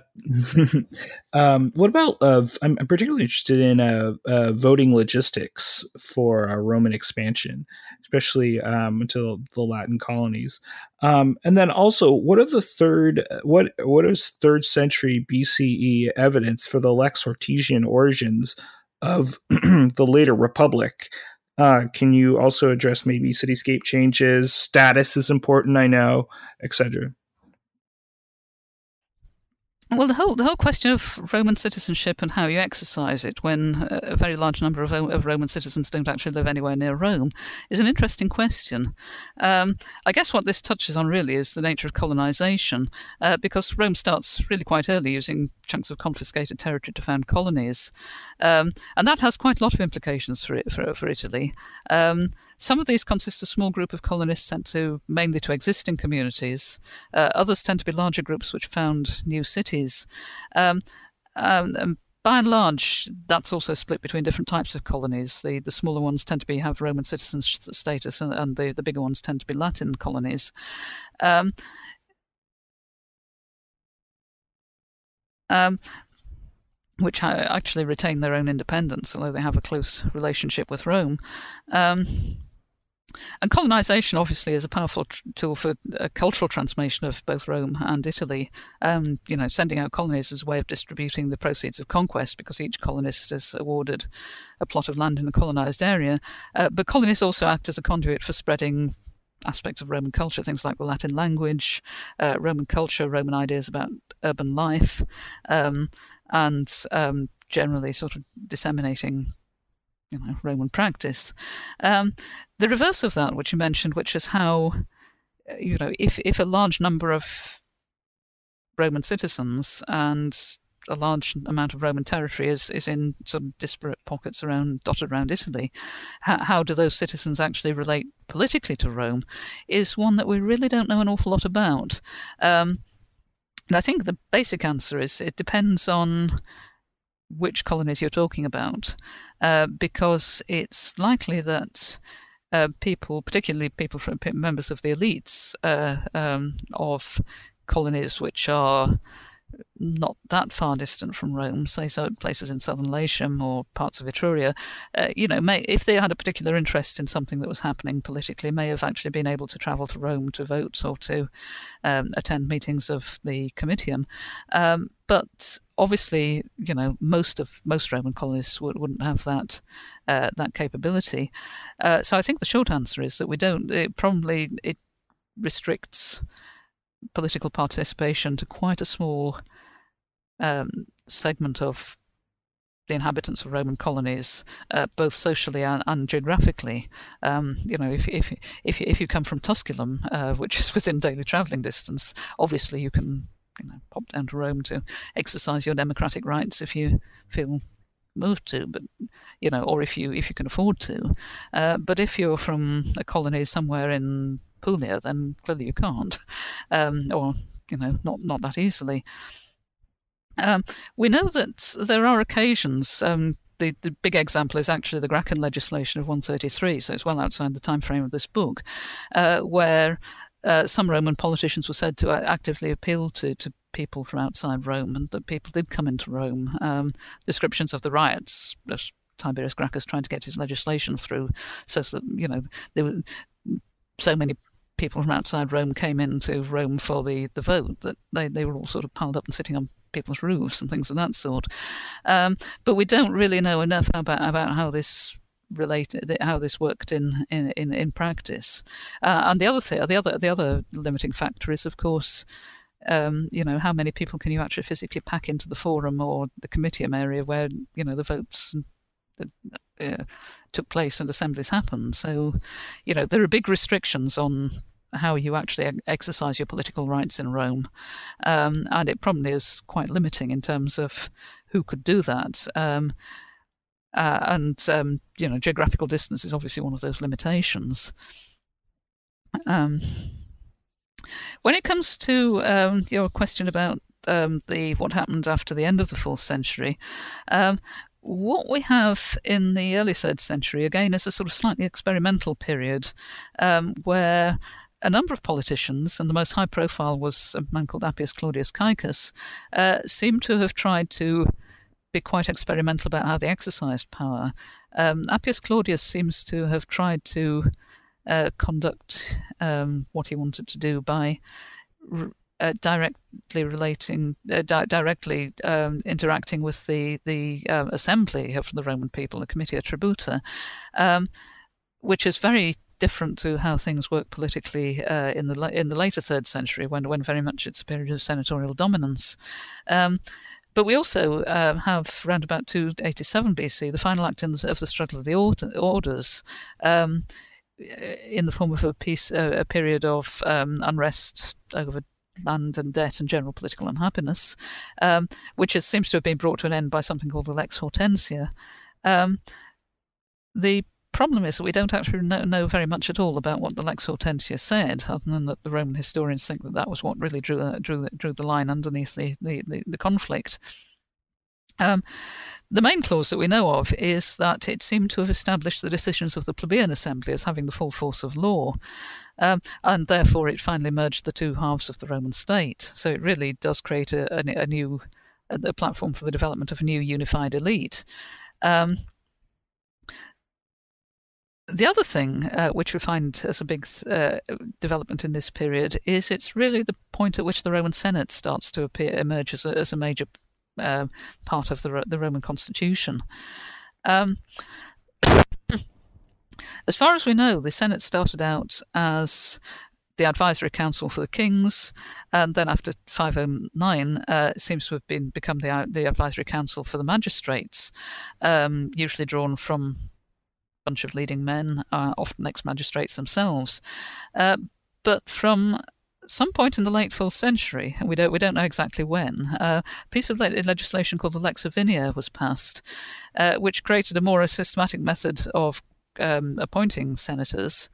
A: um, what about? Uh, I'm, particularly interested in uh, uh voting logistics for Roman expansion, especially um, into the Latin colonies. Um, and then also, what are the third? What what is third century BCE evidence for the Lex Hortensian origins of the later Republic? Uh, can you also address maybe cityscape changes? Status is important, I know, etc.
B: Well, the whole the whole question of Roman citizenship and how you exercise it when a very large number of, of Roman citizens don't actually live anywhere near Rome is an interesting question. Um, I guess what this touches on really is the nature of colonization, uh, because Rome starts really quite early using chunks of confiscated territory to found colonies, um, and that has quite a lot of implications for it, for, for Italy. Um, some of these consist of small group of colonists sent to mainly to existing communities. Uh, others tend to be larger groups which found new cities. Um, um, by and large, that's also split between different types of colonies. The the smaller ones tend to be have Roman citizen status, and, and the, the bigger ones tend to be Latin colonies. Um, um, which actually retain their own independence, although they have a close relationship with Rome. Um, and colonization obviously is a powerful tr- tool for a cultural transformation of both Rome and Italy. Um, you know, sending out colonies as a way of distributing the proceeds of conquest because each colonist is awarded a plot of land in a colonized area. Uh, but colonists also act as a conduit for spreading aspects of Roman culture, things like the Latin language, uh, Roman culture, Roman ideas about urban life, um, and um, generally sort of disseminating you know, Roman practice. Um, the reverse of that, which you mentioned, which is how, uh, you know, if, if a large number of Roman citizens and a large amount of Roman territory is, is in some disparate pockets around dotted around Italy. How, how, do those citizens actually relate politically to Rome? Is one that we really don't know an awful lot about. Um, and I think the basic answer is it depends on which colonies you're talking about, uh, because it's likely that uh, people, particularly people from members of the elites uh, um, of colonies which are not that far distant from Rome, say so places in southern Latium or parts of Etruria, uh, you know, may, if they had a particular interest in something that was happening politically, may have actually been able to travel to Rome to vote or to um, attend meetings of the Comitium. Um, but obviously, you know, most of most Roman colonists would, not have that uh, that capability. Uh, so I think the short answer is that we don't. It probably it restricts political participation to quite a small um, segment of the inhabitants of Roman colonies, uh, both socially and, and geographically. Um, you know, if if if you, if you come from Tusculum, uh, which is within daily travelling distance, obviously you can you know pop down to Rome to exercise your democratic rights if you feel moved to, but you know, or if you if you can afford to. Uh, but if you're from a colony somewhere in Puglia, then clearly you can't, um, or you know, not not that easily. Um, we know that there are occasions. Um, the, the big example is actually the Gracchus legislation of 133, so it's well outside the time frame of this book, uh, where uh, some Roman politicians were said to actively appeal to, to people from outside Rome, and that people did come into Rome. Um, descriptions of the riots, that Tiberius Gracchus trying to get his legislation through, says that you know there were so many people from outside Rome came into Rome for the, the vote that they, they were all sort of piled up and sitting on people's roofs and things of that sort. Um, but we don't really know enough about about how this related how this worked in in in, in practice. Uh, and the other thing, the other the other limiting factor is, of course. Um, you know, how many people can you actually physically pack into the forum or the comitium area where you know the votes uh, took place and assemblies happened? So, you know, there are big restrictions on how you actually exercise your political rights in Rome, um, and it probably is quite limiting in terms of who could do that. Um, uh, and um, you know, geographical distance is obviously one of those limitations. Um, when it comes to um, your question about um, the what happened after the end of the fourth century, um, what we have in the early third century again is a sort of slightly experimental period where a number of politicians, and the most high profile was a man called Appius Claudius Caecus, uh, seem to have tried to be quite experimental about how they exercised power. Um, Appius Claudius seems to have tried to uh, conduct um, what he wanted to do by uh, directly relating, uh, di- directly um, interacting with the the uh, assembly of the Roman people, the Comitia Tributa, um, which is very different to how things work politically uh, in the in the later third century, when when very much it's a period of senatorial dominance. Um, but we also uh, have around about 287 BC, the final act the, of the struggle of the orders, um, in the form of a uh, a period of um, unrest over land and debt and general political unhappiness, um, which is, seems to have been brought to an end by something called the Lex Hortensia. Um, the problem is that we don't actually know, know, very much at all about what the Lex Hortensia said, other than that the Roman historians think that that was what really drew uh, drew drew the line underneath the the, the, the conflict. Um, the main clause that we know of is that it seemed to have established the decisions of the plebeian assembly as having the full force of law, um, and therefore it finally merged the two halves of the Roman state. So it really does create a, a, a new a platform for the development of a new unified elite. Um, the other thing uh, which we find as a big uh, development in this period is it's really the point at which the Roman Senate starts to appear, emerge as a, as a major uh, part of the, the Roman constitution. Um, as far as we know, the Senate started out as the advisory council for the kings, and then after 509, uh, it seems to have been become the the advisory council for the magistrates, um, usually drawn from bunch of leading men, uh, often ex magistrates themselves. Uh, but from some point in the late fourth century, we don't we don't know exactly when, uh, a piece of legislation called the Lex Ovinia was passed, uh, which created a more systematic method of um, appointing senators.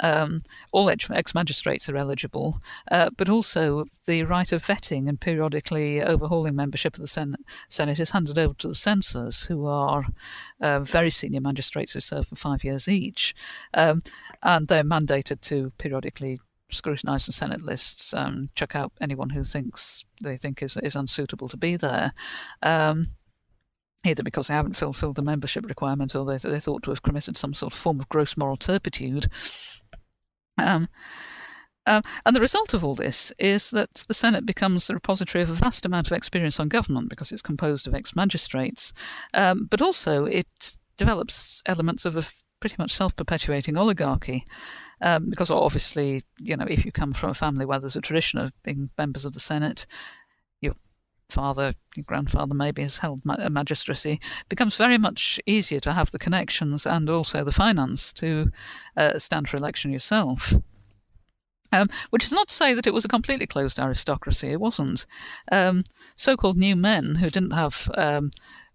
B: Um, all ex magistrates are eligible, uh, but also the right of vetting and periodically overhauling membership of the Senate, Senate is handed over to the censors, who are uh, very senior magistrates who serve for five years each. Um, and they're mandated to periodically scrutinise the Senate lists, um, check out anyone who thinks they think is, is unsuitable to be there. Um, either because they haven't fulfilled the membership requirement or they, they thought to have committed some sort of form of gross moral turpitude. Um, uh, and the result of all this is that the Senate becomes the repository of a vast amount of experience on government because it's composed of ex magistrates, um, but also it develops elements of a pretty much self perpetuating oligarchy. Um, because obviously, you know, if you come from a family where there's a tradition of being members of the Senate, father, your grandfather maybe has held a magistracy, becomes very much easier to have the connections and also the finance to uh, stand for election yourself. Um, which is not to say that it was a completely closed aristocracy. It wasn't. Um, so-called new men who didn't have um,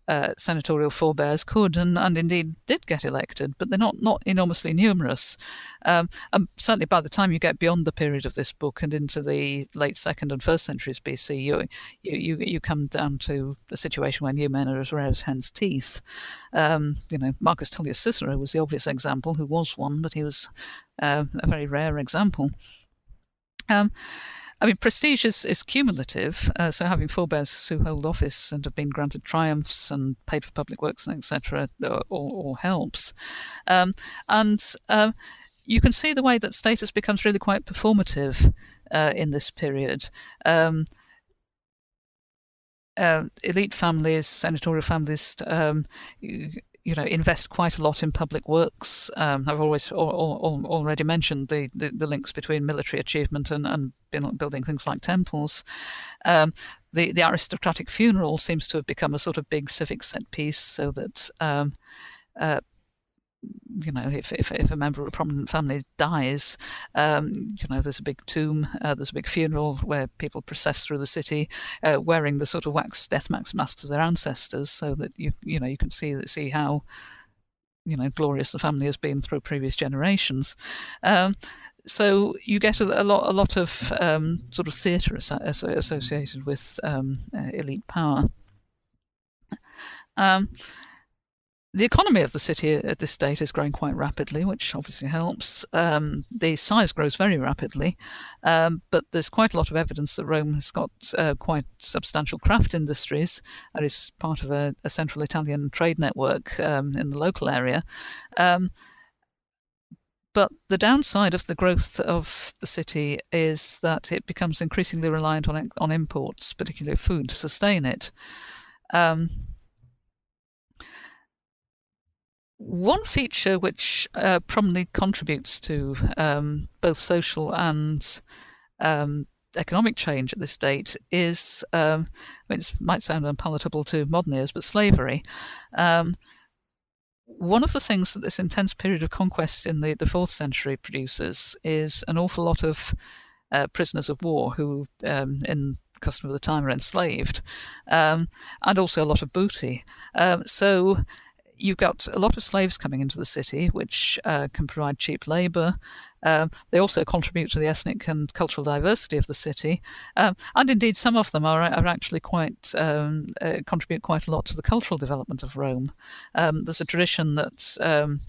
B: uh, senatorial forebears could and, and indeed did get elected, but they're not, not enormously numerous. Um, and certainly by the time you get beyond the period of this book and into the late second and first centuries BC, you, you, you come down to a situation where new men are as rare as hen's teeth. Um, you know, Marcus Tullius Cicero was the obvious example, who was one, but he was uh, a very rare example. Um, I mean, prestige is, is cumulative. Uh, so having forebears who hold office and have been granted triumphs and paid for public works and etc. All, all, helps. Um, and uh, you can see the way that status becomes really quite performative uh, in this period. Um, uh, elite families, senatorial families, um, you know, invest quite a lot in public works. Um, I've always al- al- already mentioned the, the, the, links between military achievement and, and building things like temples. Um, the the aristocratic funeral seems to have become a sort of big civic set piece, so that um, uh, you know, if, if, if, a member of a prominent family dies, um, you know, there's a big tomb, uh, there's a big funeral where people process through the city, uh, wearing the sort of wax death masks of their ancestors, so that you you know you can see see how you know glorious the family has been through previous generations. Um, so you get a, a, lot a lot of um, sort of theatre associated with um, uh, elite power. The economy of the city at this state is growing quite rapidly, which obviously helps. Um, the size grows very rapidly, um, but there's quite a lot of evidence that Rome has got uh, quite substantial craft industries and is part of a, a central Italian trade network um, in the local area. Um, but the downside of the growth of the city is that it becomes increasingly reliant on on imports, particularly food, to sustain it. Um, one feature which uh, prominently contributes to um, both social and um, economic change at this date is, um, I mean, it might sound unpalatable to modern ears, but slavery. Um, one of the things that this intense period of conquest in the, the fourth century produces is an awful lot of uh, prisoners of war who, um, in custom of the time, are enslaved, um, and also a lot of booty. so you've got a lot of slaves coming into the city, which uh, can provide cheap labour. Um, they also contribute to the ethnic and cultural diversity of the city, um, and indeed some of them are, are actually quite um, uh, contribute quite a lot to the cultural development of Rome. Um, there's a tradition that um,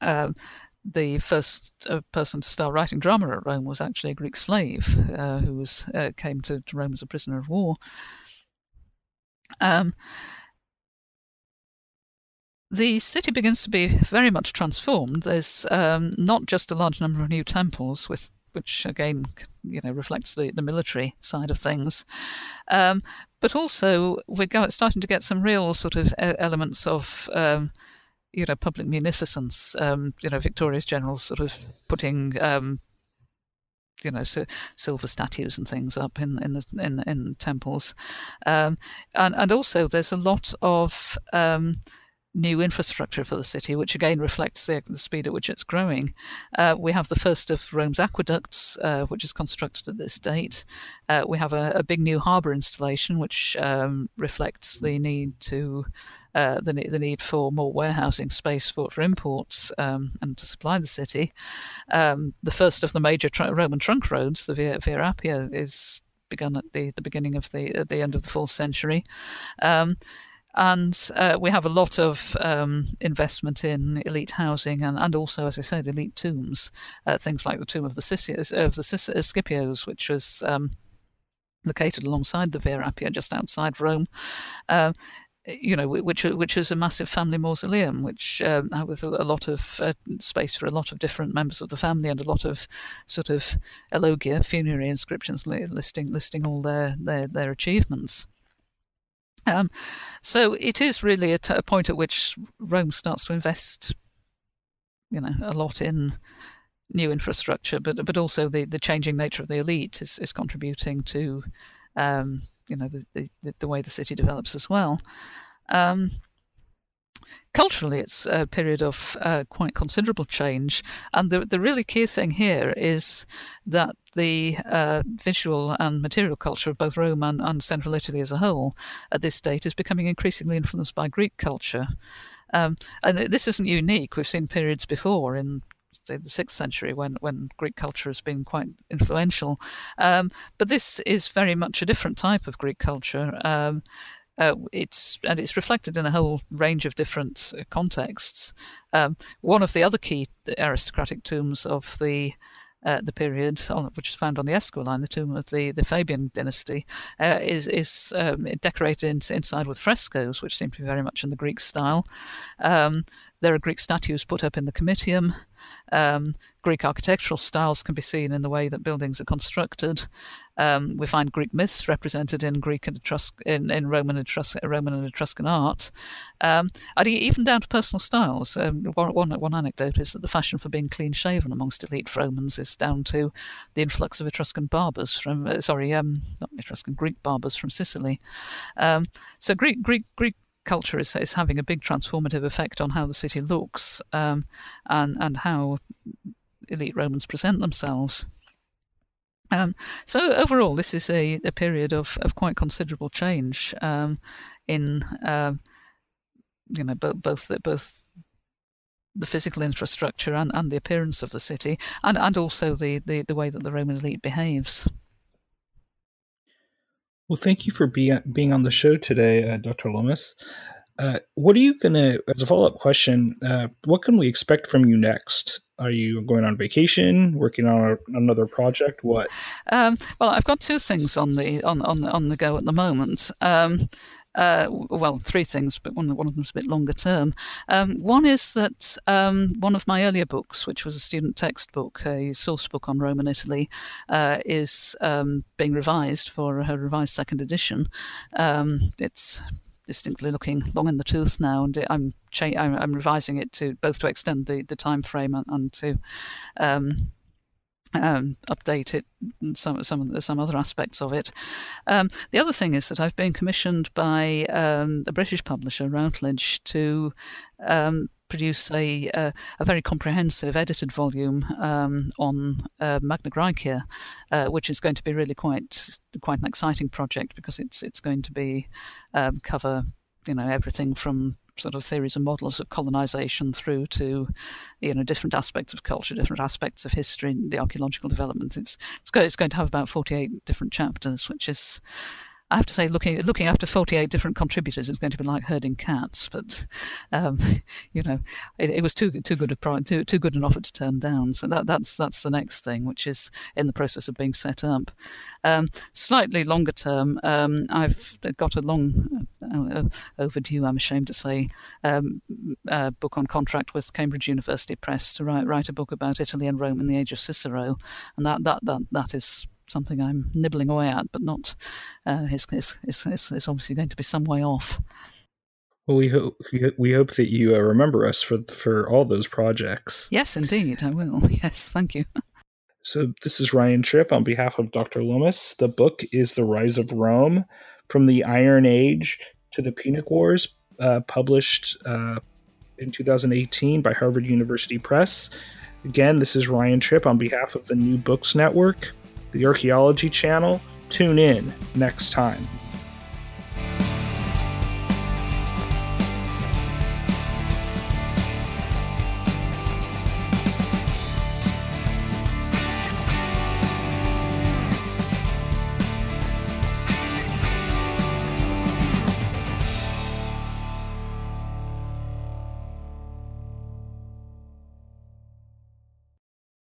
B: uh, the first uh, person to start writing drama at Rome was actually a Greek slave uh, who was uh, came to, to, Rome as a prisoner of war. Um, the city begins to be very much transformed. There's um, not just a large number of new temples, with which again, you know, reflects the, the military side of things, um, but also we're starting to get some real sort of elements of. Um, you know, public munificence. Um, you know, Victoria's generals sort of putting um, you know so silver statues and things up in in the in in temples, um, and and also there's a lot of um, new infrastructure for the city, which again reflects the, the speed at which it's growing. Uh, we have the first of Rome's aqueducts, uh, which is constructed at this date. Uh, we have a, a, big new harbour installation, which um, reflects the need to uh, the, the need for more warehousing space for, for imports um, and to supply the city. Um, the first of the major tr- Roman trunk roads, the Via, Via Appia, is begun at the, the beginning of the at the end of the fourth century. Um, and uh, we have a lot of um, investment in elite housing and, and also, as I said, elite tombs. Uh, things like the tomb of the, of the uh, Scipios, which was um, located alongside the Via Appia, just outside Rome. Uh, you know, which which is a massive family mausoleum, which um, with a, a, lot of uh, space for a lot of different members of the family and a lot of sort of elogia, funerary inscriptions listing listing all their their, their achievements. Um, so it is really a, t- a point at which Rome starts to invest, you know, a lot in new infrastructure, but but also the, the changing nature of the elite is, is contributing to, um, you know, the, the, the way the city develops as well. Um, culturally, it's a period of uh, quite considerable change. And the, the really key thing here is that the uh, visual and material culture of both Rome and, and, Central Italy as a whole at this state is becoming increasingly influenced by Greek culture. Um, and this isn't unique. We've seen periods before in say the sixth century when when Greek culture has been quite influential. Um, but this is very much a different type of Greek culture. Um, uh, it's and it's reflected in a whole range of different uh, contexts. Um, one of the other key aristocratic tombs of the uh, the period, which is found on the Esquiline, the tomb of the, the Fabian dynasty, uh, is is um, decorated in, inside with frescoes, which seem to be very much in the Greek style. Um, there are Greek statues put up in the Comitium. Um, Greek architectural styles can be seen in the way that buildings are constructed. Um, we find Greek myths represented in Greek and Etrusc- in, in Roman, Roman and Etruscan art, um, and even down to personal styles. Um, one, one, one anecdote is that the fashion for being clean shaven amongst elite Romans is down to the influx of Etruscan barbers from uh, sorry, um, not Etruscan Greek barbers from Sicily. Um, so Greek Greek Greek culture is, is having a big transformative effect on how the city looks um, and and how elite Romans present themselves. Um, so overall, this is a, a period of, of quite considerable change um, in uh, you know both both the, both the physical infrastructure and, and the appearance of the city, and, and also the, the, the way that the Roman elite behaves.
A: Well, thank you for be, being on the show today, uh, Dr. Lomas. Uh, what are you going to, as a follow up question, uh, what can we expect from you next? Are you going on vacation, working on a, another project? What?
B: Um, well, I've got two things on the on on, on the go at the moment. Um, uh, well, three things, but one, one of them's a bit longer term. Um, one is that um, one of my earlier books, which was a student textbook, a source book on Rome and Italy, uh, is um, being revised for a revised second edition. Um, it's distinctly looking long in the tooth now, and I'm cha- I'm, revising it to both to extend the, the time frame and, and to um, update it, some some some other aspects of it. Um, the other thing is that I've been commissioned by um, a British publisher, Routledge, to um, produce a, a, a very comprehensive edited volume um, on uh, Magna Graecia, uh, which is going to be really quite quite an exciting project because it's it's going to be um, cover you know everything from sort of theories and models of colonization through to you know different aspects of culture, different aspects of history, and the archaeological development. It's it's going, it's going to have about forty eight different chapters, which is I have to say, looking looking after 48 different contributors is going to be like herding cats. But um, you know, it, it, was too too good a too too good an offer to turn down. So that, that's that's the next thing, which is in the process of being set up. Um, slightly longer term, um, I've got a long uh, uh, overdue, I'm ashamed to say, um, uh, book on contract with Cambridge University Press to write write a book about Italy and Rome in the age of Cicero, and that that that that is something I'm nibbling away at, but not. Uh, it's, it's, it's, it's obviously going to be some way off.
A: Well, we hope we hope that you uh, remember us for for all those projects.
B: Yes, indeed, I will. Yes, thank you.
A: So this is Ryan Tripp on behalf of Dr. Lomas. The book is The Rise of Rome: From the Iron Age to the Punic Wars, uh, published uh, in 2018 by Harvard University Press. Again, this is Ryan Tripp on behalf of the New Books Network the Archaeology Channel. Tune in next time.